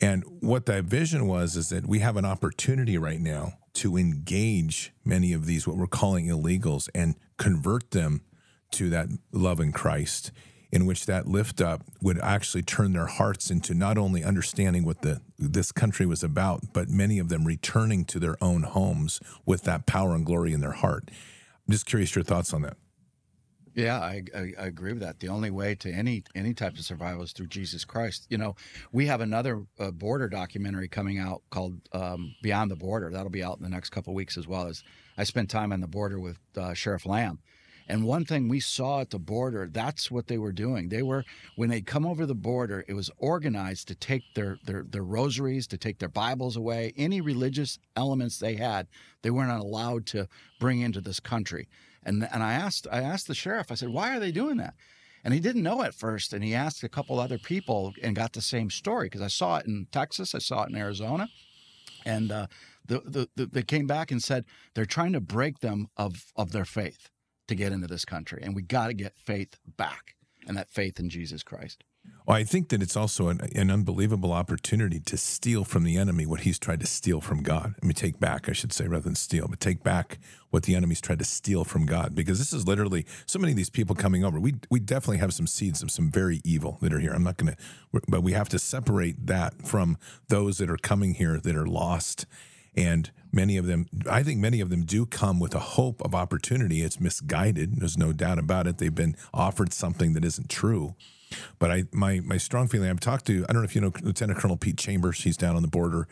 And what that vision was is that we have an opportunity right now to engage many of these what we're calling illegals and convert them to that love in Christ in which that lift up would actually turn their hearts into not only understanding what the this country was about but many of them returning to their own homes with that power and glory in their heart. I'm just curious your thoughts on that. Yeah, I, I, I, agree with that. The only way to any any type of survival is through Jesus Christ. You know, we have another uh, border documentary coming out called um, Beyond the Border. That'll be out in the next couple weeks as well. As I spent time on the border with uh, Sheriff Lamb, and one thing we saw at the border, that's what they were doing. They were when they come over the border, it was organized to take their their their rosaries, to take their Bibles away, any religious elements they had, they weren't allowed to bring into this country. And and I asked I asked the sheriff, I said, why are they doing that? And he didn't know at first. And he asked a couple other people and got the same story because I saw it in Texas, I saw it in Arizona. And uh, the, the, the, they came back and said they're trying to break them of, of their faith to get into this country. And we got to get faith back and that faith in Jesus Christ. Well, I think that it's also an, an, unbelievable opportunity to steal from the enemy what he's tried to steal from God. I mean, take back, I should say, rather than steal, but take back what the enemy's tried to steal from God. Because this is literally so many of these people coming over. We we definitely have some seeds of some very evil that are here. I'm not going to, but we have to separate that from those that are coming here that are lost. And many of them, I think many of them do come with a hope of opportunity. It's misguided. There's no doubt about it. They've been offered something that isn't true but I my my strong feeling. I've talked to I don't know if you know Lieutenant Colonel Pete Chambers. He's down on the border.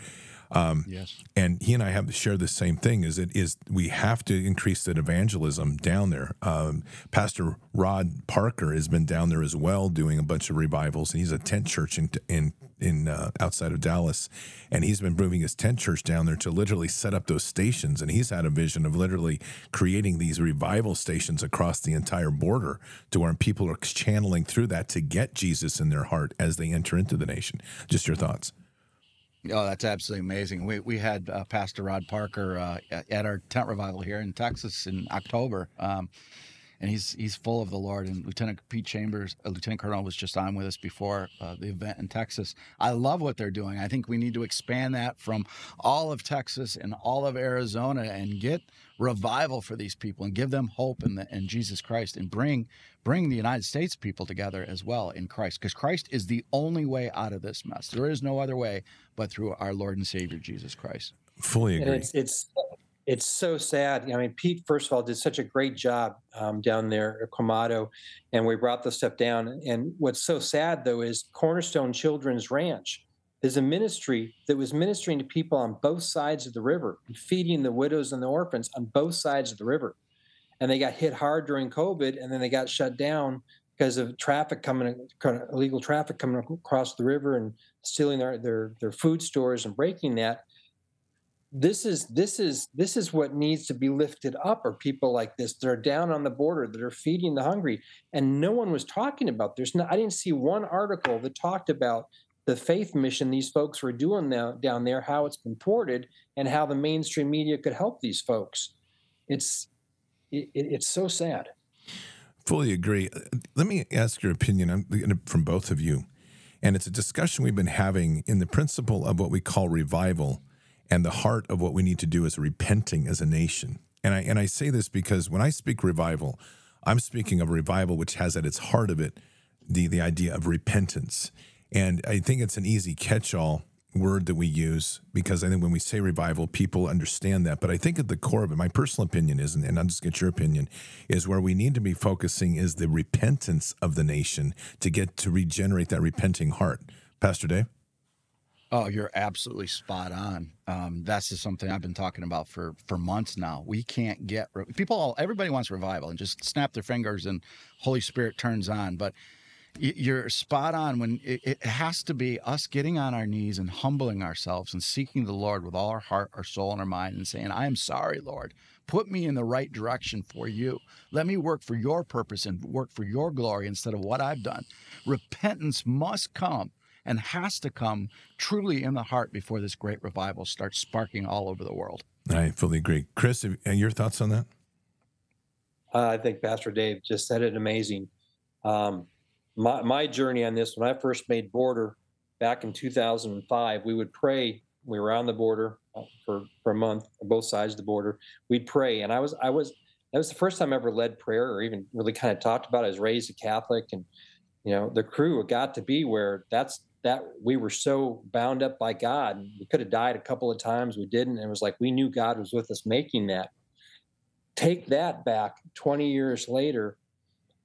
Um, yes. And he and I have shared the same thing: is it is we have to increase that evangelism down there. Um, Pastor Rod Parker has been down there as well, doing a bunch of revivals, and he's a tent church in in in uh, outside of Dallas, and he's been moving his tent church down there to literally set up those stations. And he's had a vision of literally creating these revival stations across the entire border, to where people are channeling through that to get Jesus in their heart as they enter into the nation. Just your thoughts. Oh, that's absolutely amazing. We we had uh, Pastor Rod Parker uh, at our tent revival here in Texas in October. Um, and he's he's full of the Lord. And Lieutenant Pete Chambers, uh, Lieutenant Colonel, was just on with us before uh, the event in Texas. I love what they're doing. I think we need to expand that from all of Texas and all of Arizona and get revival for these people and give them hope in, the, in Jesus Christ and bring bring the United States people together as well in Christ because Christ is the only way out of this mess. There is no other way but through our Lord and Savior Jesus Christ. Fully agree. And it's, it's it's so sad. I mean, Pete, first of all, did such a great job um, down there at Quemado, and we brought the stuff down. And what's so sad, though, is Cornerstone Children's Ranch is a ministry that was ministering to people on both sides of the river and feeding the widows and the orphans on both sides of the river. And they got hit hard during COVID, and then they got shut down because of traffic coming, illegal traffic coming across the river and stealing their, their, their food stores and breaking that this is this is this is what needs to be lifted up are people like this that are down on the border that are feeding the hungry. And no one was talking about there's no i didn't see one article that talked about the faith mission these folks were doing now, down there how it's been thwarted and how the mainstream media could help these folks. It's it, it's so sad. Fully agree. Let me ask your opinion um, from both of you. And it's a discussion we've been having in the principle of what we call revival and the heart of what we need to do is repenting as a nation. And I and I say this because when I speak revival, I'm speaking of revival which has at its heart of it the the idea of repentance. And I think it's an easy catch-all word that we use because I think when we say revival, people understand that. But I think at the core of it, my personal opinion is, and I'll just get your opinion, is where we need to be focusing is the repentance of the nation to get to regenerate that repenting heart. Pastor Dave? Oh, you're absolutely spot on. Um, that's just something I've been talking about for for months now. We can't get people. Everybody wants revival and just snap their fingers and Holy Spirit turns on. But you're spot on when it, it has to be us getting on our knees and humbling ourselves and seeking the Lord with all our heart, our soul, and our mind, and saying, "I am sorry, Lord. Put me in the right direction for you. Let me work for your purpose and work for your glory instead of what I've done." Repentance must come and has to come truly in the heart before this great revival starts sparking all over the world. I fully agree. Chris, your thoughts on that? Uh, I think Pastor Dave just said it amazing. Um, my, my journey on this, when I first made Border back in 2005, we would pray. We were on the border uh, for, for a month, both sides of the border. We'd pray. And I was, I was, that was the first time I ever led prayer or even really kind of talked about it. I was raised a Catholic and, you know, the crew got to be where that's that we were so bound up by God. We could have died a couple of times. We didn't. And It was like we knew God was with us making that. Take that back 20 years later.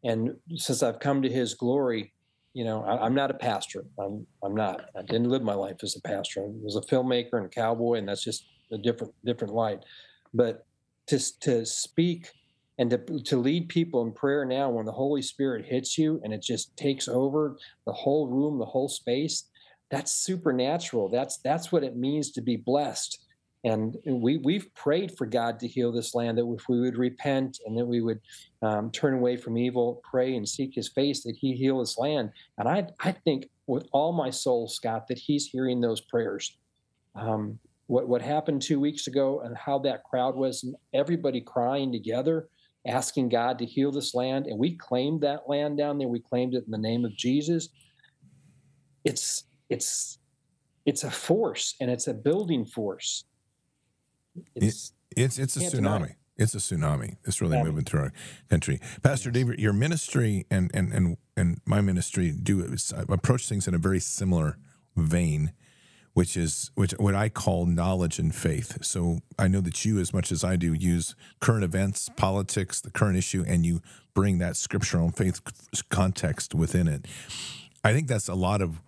And since I've come to his glory, you know, I, am not a pastor. I'm, I'm not. I didn't live my life as a pastor. I was a filmmaker and a cowboy, and that's just a different, different light. But to, to speak and to, to lead people in prayer now when the holy spirit hits you and it just takes over the whole room the whole space that's supernatural that's that's what it means to be blessed and we we've prayed for God to heal this land that if we would repent and that we would um, turn away from evil, pray and seek His face that He heal this land. And I I think with all my soul, Scott, that He's hearing those prayers. Um, what what happened two weeks ago and how that crowd was, and everybody crying together, asking God to heal this land, and we claimed that land down there. We claimed it in the name of Jesus. It's it's it's a force and it's a building force it's it's, it's a tsunami. It's a tsunami. It's really yeah. moving through our country. Pastor David, your ministry and and and and my ministry do approach things in a very similar vein, which is which what I call knowledge and faith. So I know that you, as much as I do, use current events, politics, the current issue, and you bring that scriptural and faith context within it. I think that's a lot of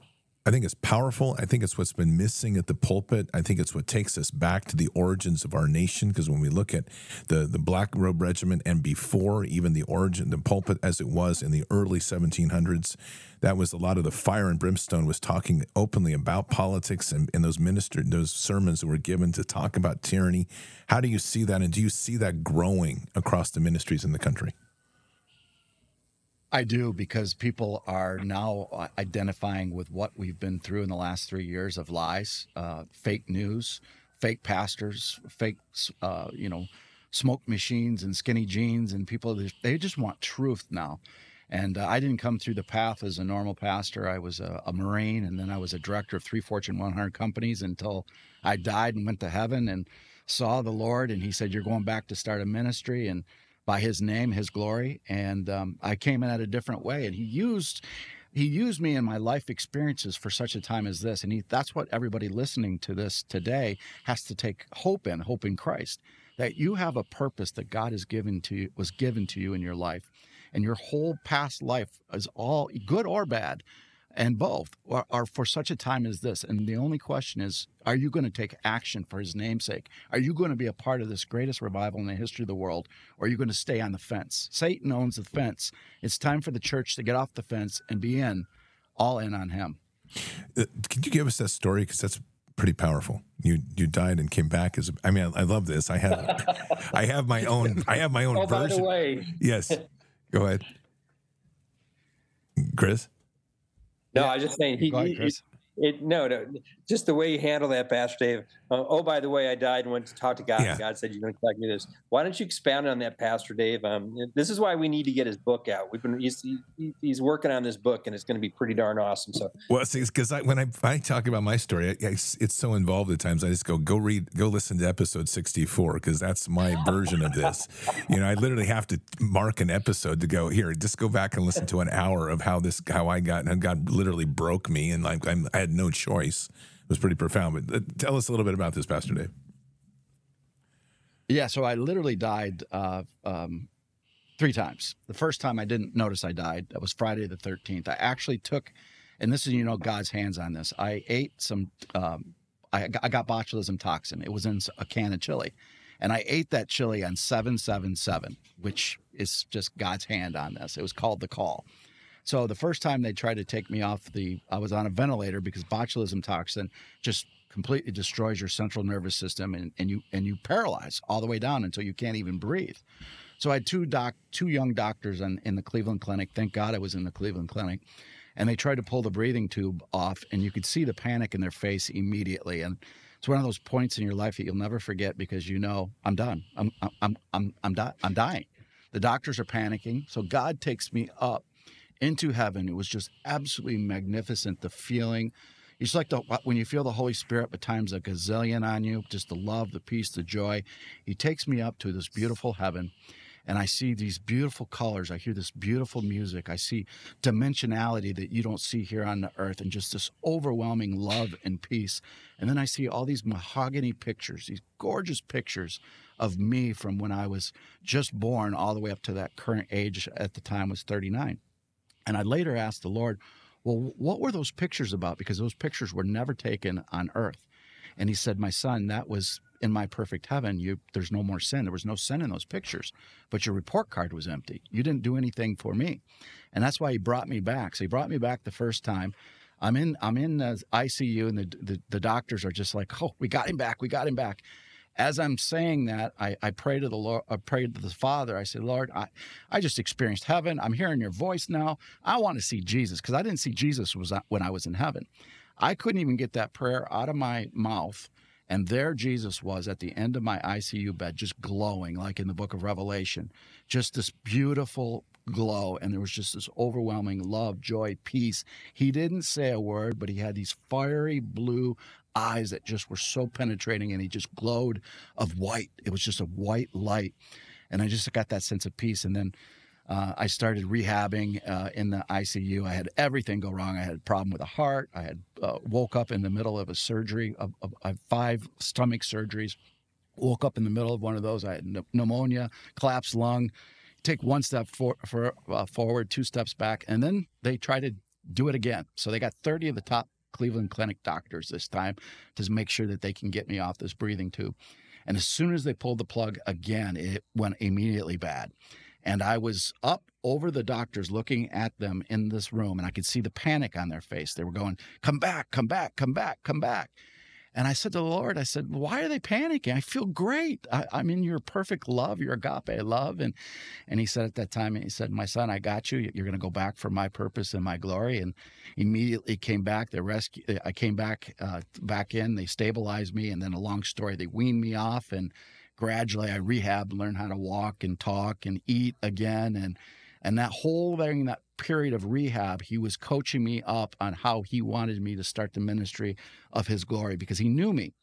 I think it's powerful. I think it's what's been missing at the pulpit. I think it's what takes us back to the origins of our nation. Because when we look at the the Black Robe Regiment and before even the origin, the pulpit as it was in the early 1700s, that was a lot of the fire and brimstone was talking openly about politics and, and those ministered those sermons that were given to talk about tyranny. How do you see that, and do you see that growing across the ministries in the country? I do because people are now uh, identifying with what we've been through in the last three years of lies, uh, fake news, fake pastors, fake, uh, you know, smoke machines and skinny jeans, and people they just want truth now. And uh, I didn't come through the path as a normal pastor. I was a, a, Marine, and then I was a director of three Fortune 100 companies until I died and went to heaven and saw the Lord. And He said, "You're going back to start a ministry." And by his name, his glory. And um, I came in at a different way. And he used he used me in my life experiences for such a time as this. And he, that's what everybody listening to this today has to take hope in, hope in Christ, that you have a purpose that God has given to you, was given to you in your life. And your whole past life is all good or bad and both are, are, for such a time as this. And the only question is, are you going to take action for his namesake? Are you going to be a part of this greatest revival in the history of the world? Or are you going to stay on the fence? Satan owns the fence. It's time for the church to get off the fence and be in, all in on him. Uh, can you give us that story? Because that's pretty powerful. You you died and came back as a, I mean I, I love this. I have I have my own I have my own oh, version. By the way. Yes. Go ahead. Chris? No, yeah. I was just saying he, he, it, no, no, just the way you handle that, Pastor Dave. Uh, oh, by the way, I died and went to talk to God. Yeah. God said, "You're going to talk me this." Why don't you expound on that, Pastor Dave? Um, this is why we need to get his book out. We've been he's, he, he's working on this book, and it's going to be pretty darn awesome. So, well, see, because I when I, I talk about my story, I, I, it's so involved at times. I just go, go read, go listen to episode 64 because that's my version of this. You know, I literally have to mark an episode to go here. Just go back and listen to an hour of how this, how I got, and God literally broke me, and like I'm, I had no choice. Was pretty profound. But uh, tell us a little bit about this, Pastor Dave. Yeah, so I literally died uh, um, three times. The first time I didn't notice I died. That was Friday the 13th. I actually took, and this is, you know, God's hands on this. I ate some, um, I, I got botulism toxin. It was in a can of chili. And I ate that chili on 777, which is just God's hand on this. It was called the call. So the first time they tried to take me off the, I was on a ventilator because botulism toxin just completely destroys your central nervous system and, and you and you paralyze all the way down until you can't even breathe. So I had two doc, two young doctors in, in the Cleveland Clinic. Thank God I was in the Cleveland Clinic, and they tried to pull the breathing tube off, and you could see the panic in their face immediately. And it's one of those points in your life that you'll never forget because you know I'm done. I'm I'm I'm I'm I'm, di- I'm dying. The doctors are panicking, so God takes me up into heaven. It was just absolutely magnificent. The feeling, it's like the when you feel the Holy Spirit, but times a gazillion on you. Just the love, the peace, the joy. He takes me up to this beautiful heaven, and I see these beautiful colors. I hear this beautiful music. I see dimensionality that you don't see here on the earth, and just this overwhelming love and peace. And then I see all these mahogany pictures, these gorgeous pictures of me from when I was just born all the way up to that current age at the time was 39. And I later asked the Lord, well, what were those pictures about? Because those pictures were never taken on earth. And he said, My son, that was in my perfect heaven. You there's no more sin. There was no sin in those pictures. But your report card was empty. You didn't do anything for me. And that's why he brought me back. So he brought me back the first time. I'm in I'm in the ICU and the, the the doctors are just like, "Oh, we got him back. We got him back." As I'm saying that, I, I pray to the Lord, I uh, pray to the Father. I say, Lord, I, I just experienced heaven. I'm hearing your voice now. I want to see Jesus because I didn't see Jesus was uh, when I was in heaven. I couldn't even get that prayer out of my mouth. And there Jesus was at the end of my ICU bed, just glowing like in the book of Revelation, just this beautiful glow. And there was just this overwhelming love, joy, peace. He didn't say a word, but he had these fiery blue eyes that just were so penetrating and he just glowed of white. It was just a white light. And I just got that sense of peace. And then uh, I started rehabbing uh, in the ICU. I had everything go wrong. I had a problem with the heart. I had uh, woke up in the middle of a surgery. Of, of, had five stomach surgeries. Woke up in the middle of one of those. I had pneumonia, collapsed lung. Take one step for, for uh, forward, two steps back, and then they try to do it again. So they got 30 of the top Cleveland Clinic doctors this time to make sure that they can get me off this breathing tube. And as soon as they pulled the plug again, it went immediately bad. And I was up over the doctors looking at them in this room, and I could see the panic on their face. They were going, Come back, come back, come back, come back. And I said to the Lord, I said, why are they panicking? I feel great. I, am in your perfect love, your agape love. And and he said at that time, he said, My son, I got you. You're going to go back for my purpose and my glory. And immediately came back. They rescue. I came back uh, back in. They stabilized me. And then a long story, they weaned me off. And gradually I rehabbed, learned how to walk and talk and eat again. And and that whole during that period of rehab, he was coaching me up on how he wanted me to start the ministry of his glory because he knew me.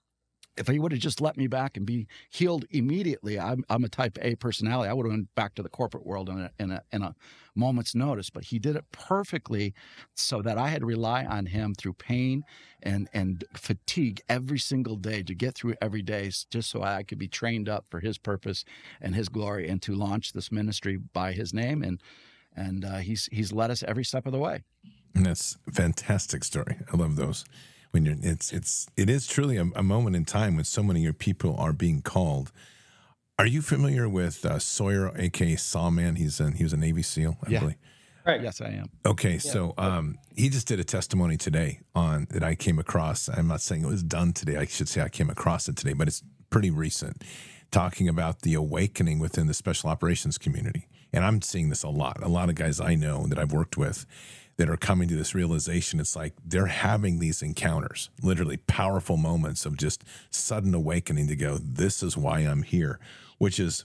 If he would have just let me back and be healed immediately, I'm, I'm a type A personality. I would have went back to the corporate world in a, in a, in a moment's notice. But he did it perfectly so that I had to rely on him through pain and, and fatigue every single day to get through every day just so I could be trained up for his purpose and his glory and to launch this ministry by his name. And and uh, he's he's led us every step of the way. And that's fantastic story. I love those. When you're, it's it's it is truly a, a moment in time when so many of your people are being called. Are you familiar with uh, Sawyer, aka Sawman? He's a, he was a Navy SEAL, I yeah. believe. Right. Yes, I am. Okay, yeah. so um, he just did a testimony today on that I came across. I'm not saying it was done today. I should say I came across it today, but it's pretty recent, talking about the awakening within the special operations community and I'm seeing this a lot. A lot of guys I know that I've worked with that are coming to this realization. It's like they're having these encounters, literally powerful moments of just sudden awakening to go, this is why I'm here, which is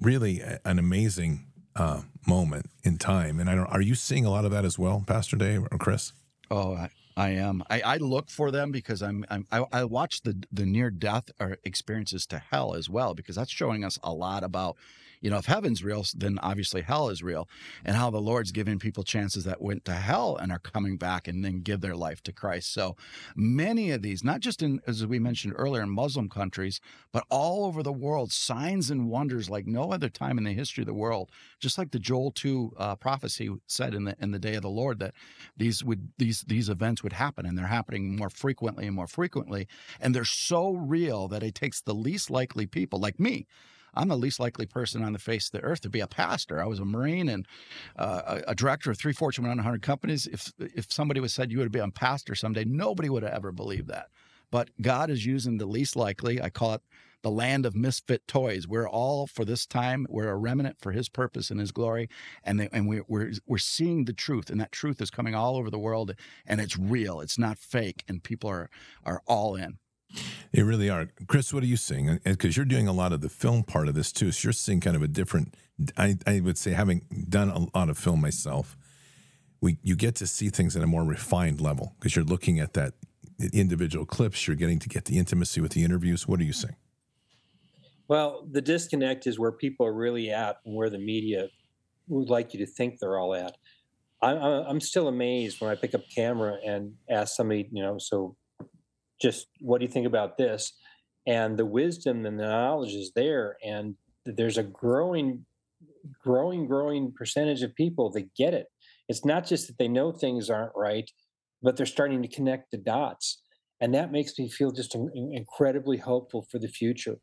really an amazing uh, moment in time. And I don't, are you seeing a lot of that as well, Pastor Dave or Chris? Oh, I, I am. I, I, look for them because I'm. I'm I, I watch the the near death or experiences to hell as well because that's showing us a lot about you know, if heaven's real, then obviously hell is real. And how the Lord's giving people chances that went to hell and are coming back and then give their life to Christ. So many of these, not just in, as we mentioned earlier, in Muslim countries, but all over the world, signs and wonders like no other time in the history of the world. Just like the Joel 2 uh, prophecy said in the in the day of the Lord that these would these these events would happen and they're happening more frequently and more frequently. And they're so real that it takes the least likely people like me I'm the least likely person on the face of the earth to be a pastor. I was a Marine and uh, a, director of three Fortune 100 companies. If if somebody was said you would be a pastor someday, nobody would have ever believed that. But God is using the least likely. I call it the land of misfit toys. We're all for this time. We're a remnant for His purpose and His glory, and they, and we, we're we're seeing the truth, and that truth is coming all over the world, and it's real. It's not fake, and people are are all in. They really are. Chris, what are you seeing? Because you're doing a lot of the film part of this too. So you're seeing kind of a different, I, I would say, having done a lot of film myself, we you get to see things at a more refined level because you're looking at that individual clips. You're getting to get the intimacy with the interviews. What are you seeing? Well, the disconnect is where people are really at and where the media would like you to think they're all at. I'm, I'm still amazed when I pick up camera and ask somebody, you know, so just what do you think about this? And the wisdom and the knowledge is there, and there's a growing, growing, growing percentage of people that get it. It's not just that they know things aren't right, but they're starting to connect the dots, and that makes me feel just incredibly hopeful for the future.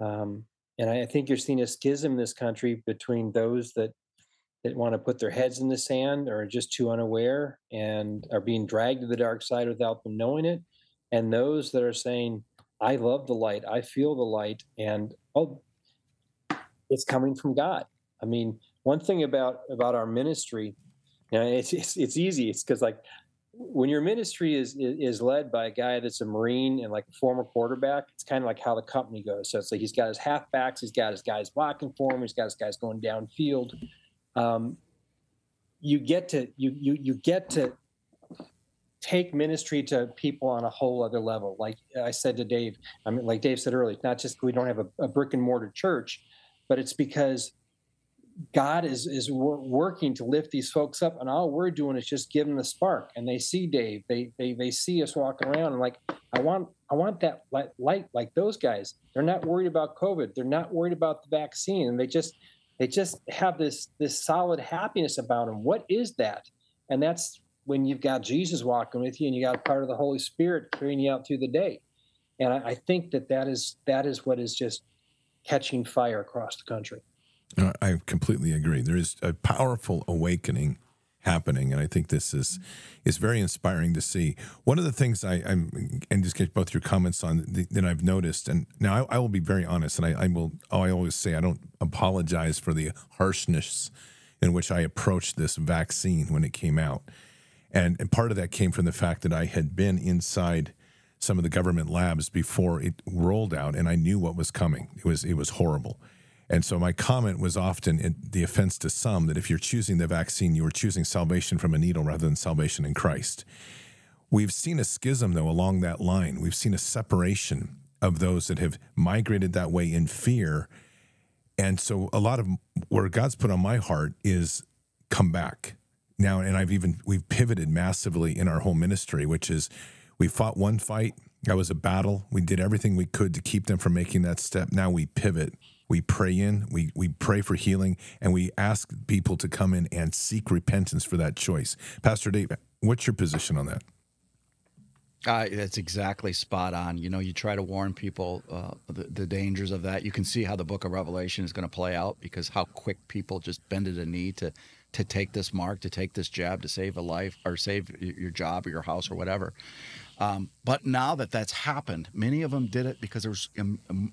Um, and I think you're seeing a schism in this country between those that that want to put their heads in the sand or are just too unaware and are being dragged to the dark side without them knowing it, and those that are saying, I love the light, I feel the light, and oh, it's coming from God. I mean, one thing about about our ministry, you know, it's it's, it's easy. It's because like when your ministry is, is led by a guy that's a marine and like a former quarterback it's kind of like how the company goes so it's like he's got his halfbacks he's got his guys blocking for him he's got his guys going downfield um, you get to you you you get to take ministry to people on a whole other level like i said to dave i mean like dave said earlier it's not just we don't have a, a brick and mortar church but it's because God is is working to lift these folks up, and all we're doing is just giving the spark. And they see Dave, they they they see us walking around, and like I want I want that light, light like those guys. They're not worried about COVID. They're not worried about the vaccine, and they just they just have this this solid happiness about them. What is that? And that's when you've got Jesus walking with you, and you got part of the Holy Spirit carrying you out through the day. And I, I think that that is that is what is just catching fire across the country. Uh, I completely agree. There is a powerful awakening happening, and I think this is is very inspiring to see. One of the things I, am and just get both your comments on the, that I've noticed, and now I, I will be very honest, and I, I, will. Oh, I always say I don't apologize for the harshness in which I approached this vaccine when it came out, and, and part of that came from the fact that I had been inside some of the government labs before it rolled out, and I knew what was coming. It was it was horrible and so my comment was often the offense to some that if you're choosing the vaccine, you are choosing salvation from a needle rather than salvation in Christ. We've seen a schism, though, along that line. We've seen a separation of those that have migrated that way in fear. And so a lot of where God's put on my heart is come back. Now, and I've even, we've pivoted massively in our whole ministry, which is we fought one fight. That was a battle. We did everything we could to keep them from making that step. Now we pivot we pray in, we, we pray for healing, and we ask people to come in and seek repentance for that choice. Pastor Dave, what's your position on that? Uh, that's exactly spot on. You know, you try to warn people uh, the, the, dangers of that. You can see how the book of Revelation is going to play out because how quick people just bended a knee to to take this mark, to take this jab, to save a life or save your job or your house or whatever. Um, but now that that's happened, many of them did it because there was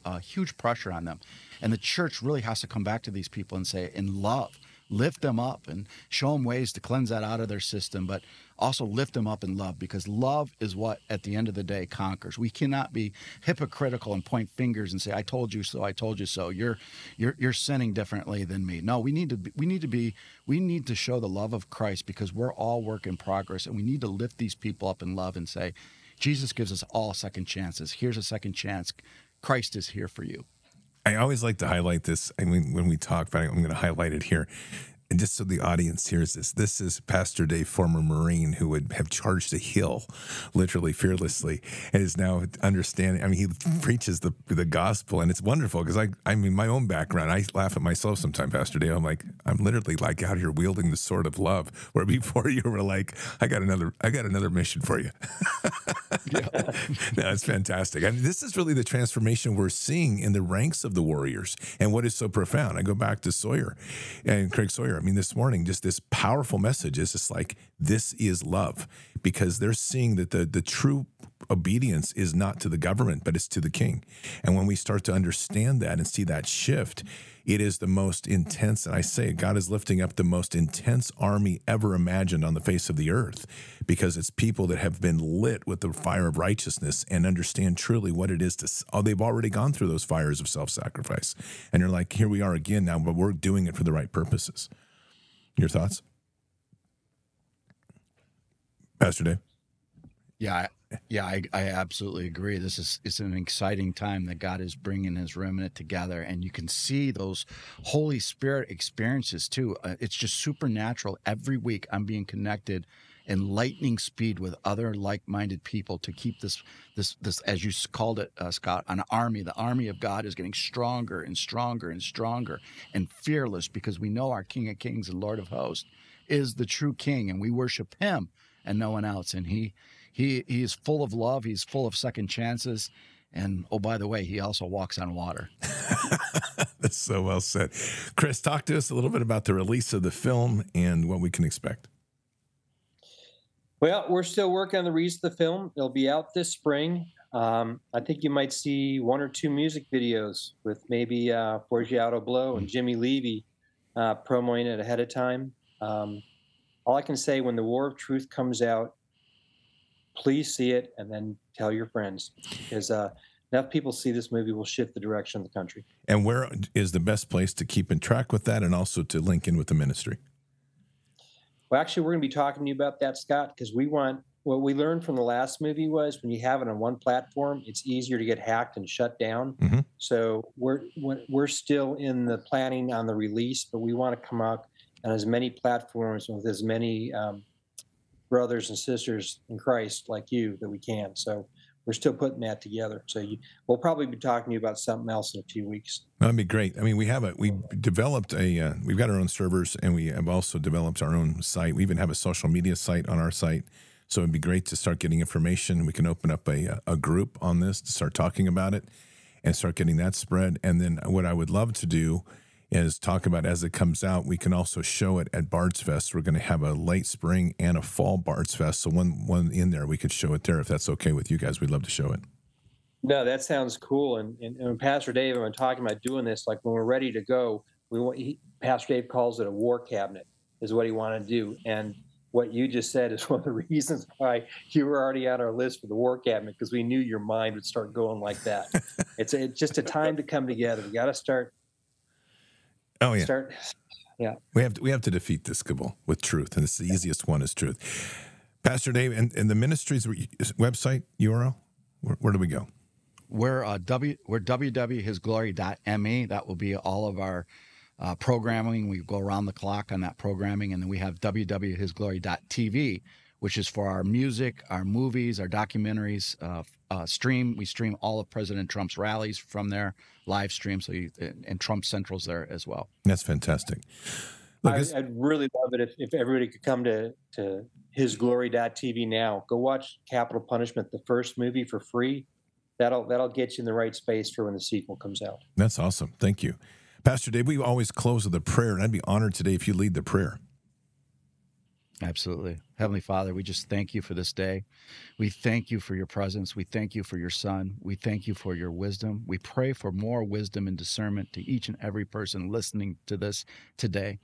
a huge pressure on them. And the church really has to come back to these people and say, in love, lift them up and show them ways to cleanse that out of their system, but also lift them up in love because love is what at the end of the day conquers. We cannot be hypocritical and point fingers and say, I told you so, I told you so. You're you're you're sinning differently than me. No, we need to be, we need to be we need to show the love of Christ because we're all work in progress and we need to lift these people up in love and say, Jesus gives us all second chances. Here's a second chance. Christ is here for you. I always like to highlight this. I mean, when we talk about it, I'm going to highlight it here and just so the audience hears this, this is Pastor Dave, former Marine, who would have charged a hill, literally fearlessly, and is now understanding. I mean, he preaches the the gospel, and it's wonderful because I, I mean, my own background, I laugh at myself sometimes, Pastor Dave. I'm like, I'm literally like out here wielding the sword of love, where before you were like, I got another, I got another mission for you. yeah, no, it's fantastic. I mean, this is really the transformation we're seeing in the ranks of the warriors, and what is so profound. I go back to Sawyer and Craig Sawyer I mean, this morning, just this powerful message is just like, this is love because they're seeing that the, the true obedience is not to the government, but it's to the king. And when we start to understand that and see that shift, it is the most intense. And I say, God is lifting up the most intense army ever imagined on the face of the earth because it's people that have been lit with the fire of righteousness and understand truly what it is to, oh, they've already gone through those fires of self sacrifice. And you're like, here we are again now, but we're doing it for the right purposes. Your thoughts, Pastor Dave? Yeah, yeah, I, I absolutely agree. This is it's an exciting time that God is bringing His remnant together, and you can see those Holy Spirit experiences too. Uh, it's just supernatural. Every week, I'm being connected in lightning speed with other like-minded people to keep this this this as you called it uh, Scott an army the army of God is getting stronger and stronger and stronger and fearless because we know our King of Kings and Lord of Hosts is the true king and we worship him and no one else and he he he is full of love he's full of second chances And oh, by the way, he also walks on water. That's so well said. Chris, talk to us a little bit about the release of the film and what we can expect. Well, we're still working on the release of the film. It'll be out this spring. Um, I think you might see one or two music videos with maybe uh, Forgiato Blow and Jimmy Levy uh, promoting it ahead of time. Um, all I can say when the War on Truth comes out, please see it and then tell your friends because uh, enough people see this movie will shift the direction of the country. And where is the best place to keep in track with that and also to link in with the ministry? Well, actually, we're going to be talking to you about that, Scott, because we want what we learned from the last movie was when you have it on one platform, it's easier to get hacked and shut down. Mhm. So we're we're still in the planning on the release, but we want to come out on as many platforms with as many um, brothers and sisters in Christ like you that we can. So we're still putting that together. So you, we'll probably be talking to you about something else in a few weeks. That'd be great. I mean, we have a we developed a uh, we've got our own servers and we have also developed our own site. We even have a social media site on our site. So it'd be great to start getting information. We can open up a a group on this to start talking about it and start getting that spread. And then what I would love to do is talk about as it comes out. We can also show it at Bards Fest. We're going to have a late spring and a fall Bards Fest. So one one in there, we could show it there if that's okay with you guys. We'd love to show it. No, that sounds cool. And, and, and Pastor Dave, I'm talking about doing this, like when we're ready to go, we want, he, Pastor Dave calls it a war cabinet, is what he wanted to do. And what you just said is one of the reasons why you were already on our list for the war cabinet, because we knew your mind would start going like that. it's, a, it's just a time to come together. We got to start, Oh yeah. start. Yeah. We have to, we have to defeat this cabal with truth, and it's the easiest one is truth. Pastor Dave, and, and the ministry's website URL, where, where do we go? We're uh, w we're www.hisglory.me. That will be all of our uh, programming. We go around the clock on that programming, and then we have www.hisglory.tv, which is for our music, our movies, our documentaries. Uh, uh, stream we stream all of President Trump's rallies from there, live stream. So you, and Trump Central's there as well. That's fantastic. Look, I, I'd really love it if, if everybody could come to, to hisglory.tv now. Go watch Capitol Punishment, the first movie for free. That'll that'll get you in the right space for when the sequel comes out. that's awesome. Thank you, Pastor Dave. We always close with a prayer, and I'd be honored today if you lead the prayer. Absolutely. Heavenly Father, we just thank you for this day. We thank you for your presence. We thank you for your son. We thank you for your wisdom. We pray for more wisdom and discernment to each and every person listening to this today.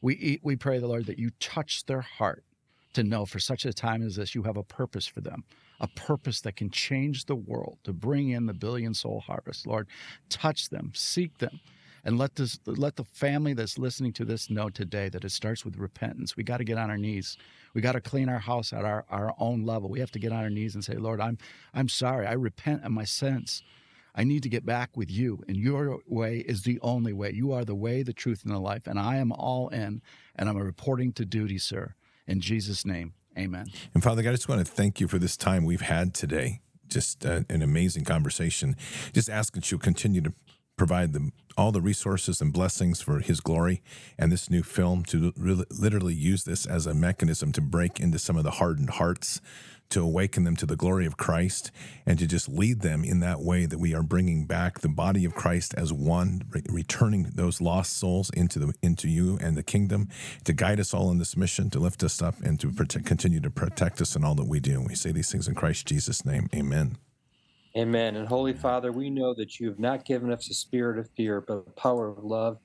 We, we pray, the Lord, that you touch their heart to know for such a time as this, you have a purpose for them, a purpose that can change the world, to bring in the billion soul harvest. Lord, touch them, seek them, and let this let the family that's listening to this know today that it starts with repentance. We got to get on our knees. We got to clean our house at our, our own level. We have to get on our knees and say, Lord, I'm I'm sorry. I repent of my sins. I need to get back with you, and your way is the only way. You are the way, the truth, and the life, and I am all in, and I'm reporting to duty, sir. In Jesus' name, amen. And Father God, I just want to thank you for this time we've had today. Just uh, an amazing conversation. Just ask that you'll continue to provide them all the resources and blessings for His glory and this new film to really, literally use this as a mechanism to break into some of the hardened hearts, to awaken them to the glory of Christ, and to just lead them in that way that we are bringing back the body of Christ as one, re- returning those lost souls into the into you and the kingdom, to guide us all in this mission, to lift us up, and to continue to protect us in all that we do. And we say these things in Christ Jesus' name. Amen. Amen. And Holy Father, we know that you have not given us a spirit of fear, but a power of love,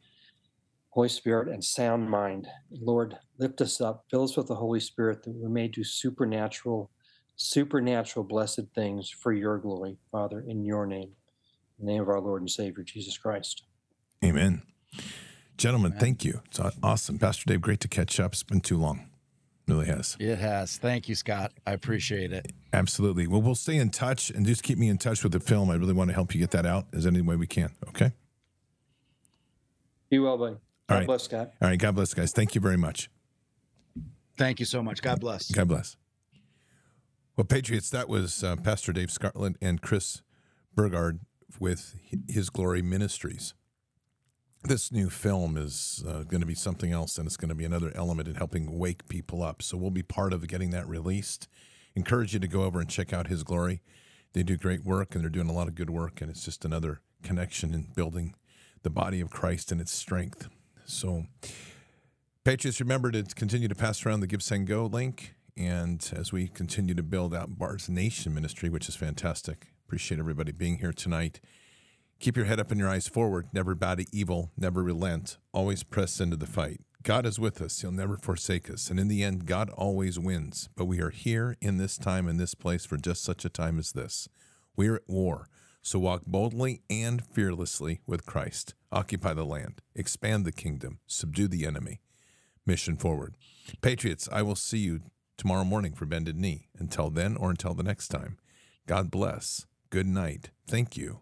Holy Spirit, and sound mind. Lord, lift us up, fill us with the Holy Spirit that we may do supernatural, supernatural blessed things for your glory, Father, in your name. In the name of our Lord and Savior, Jesus Christ. Amen. Gentlemen, thank you. It's awesome. Pastor Dave, great to catch up. It's been too long. It really has. It has. Thank you, Scott. I appreciate it. Absolutely. Well, we'll stay in touch and just keep me in touch with the film. I really want to help you get that out as any way we can. Okay. Be well, buddy. God right. bless, Scott. All right. God bless, guys. Thank you very much. Thank you so much. God bless. God bless. Well, Patriots, that was uh, Pastor Dave Scarlett and Chris Burgard with His Glory Ministries. This new film is uh, going to be something else, and it's going to be another element in helping wake people up. So we'll be part of getting that released. Encourage you to go over and check out His Glory. they do great work and they're doing a lot of good work, and it's just another connection in building the body of Christ and its strength. So, Patriots, remember to continue to pass around the Give Send Go link. And as we continue to build out Bards Nation ministry, which is fantastic, appreciate everybody being here tonight. Keep your head up and your eyes forward. Never bow to evil. Never relent. Always press into the fight. God is with us. He'll never forsake us. And in the end, God always wins. But we are here in this time, in this place, for just such a time as this. We are at war. So walk boldly and fearlessly with Christ. Occupy the land. Expand the kingdom. Subdue the enemy. Mission forward. Patriots, I will see you tomorrow morning for Bended Knee. Until then, or until the next time, God bless. Good night. Thank you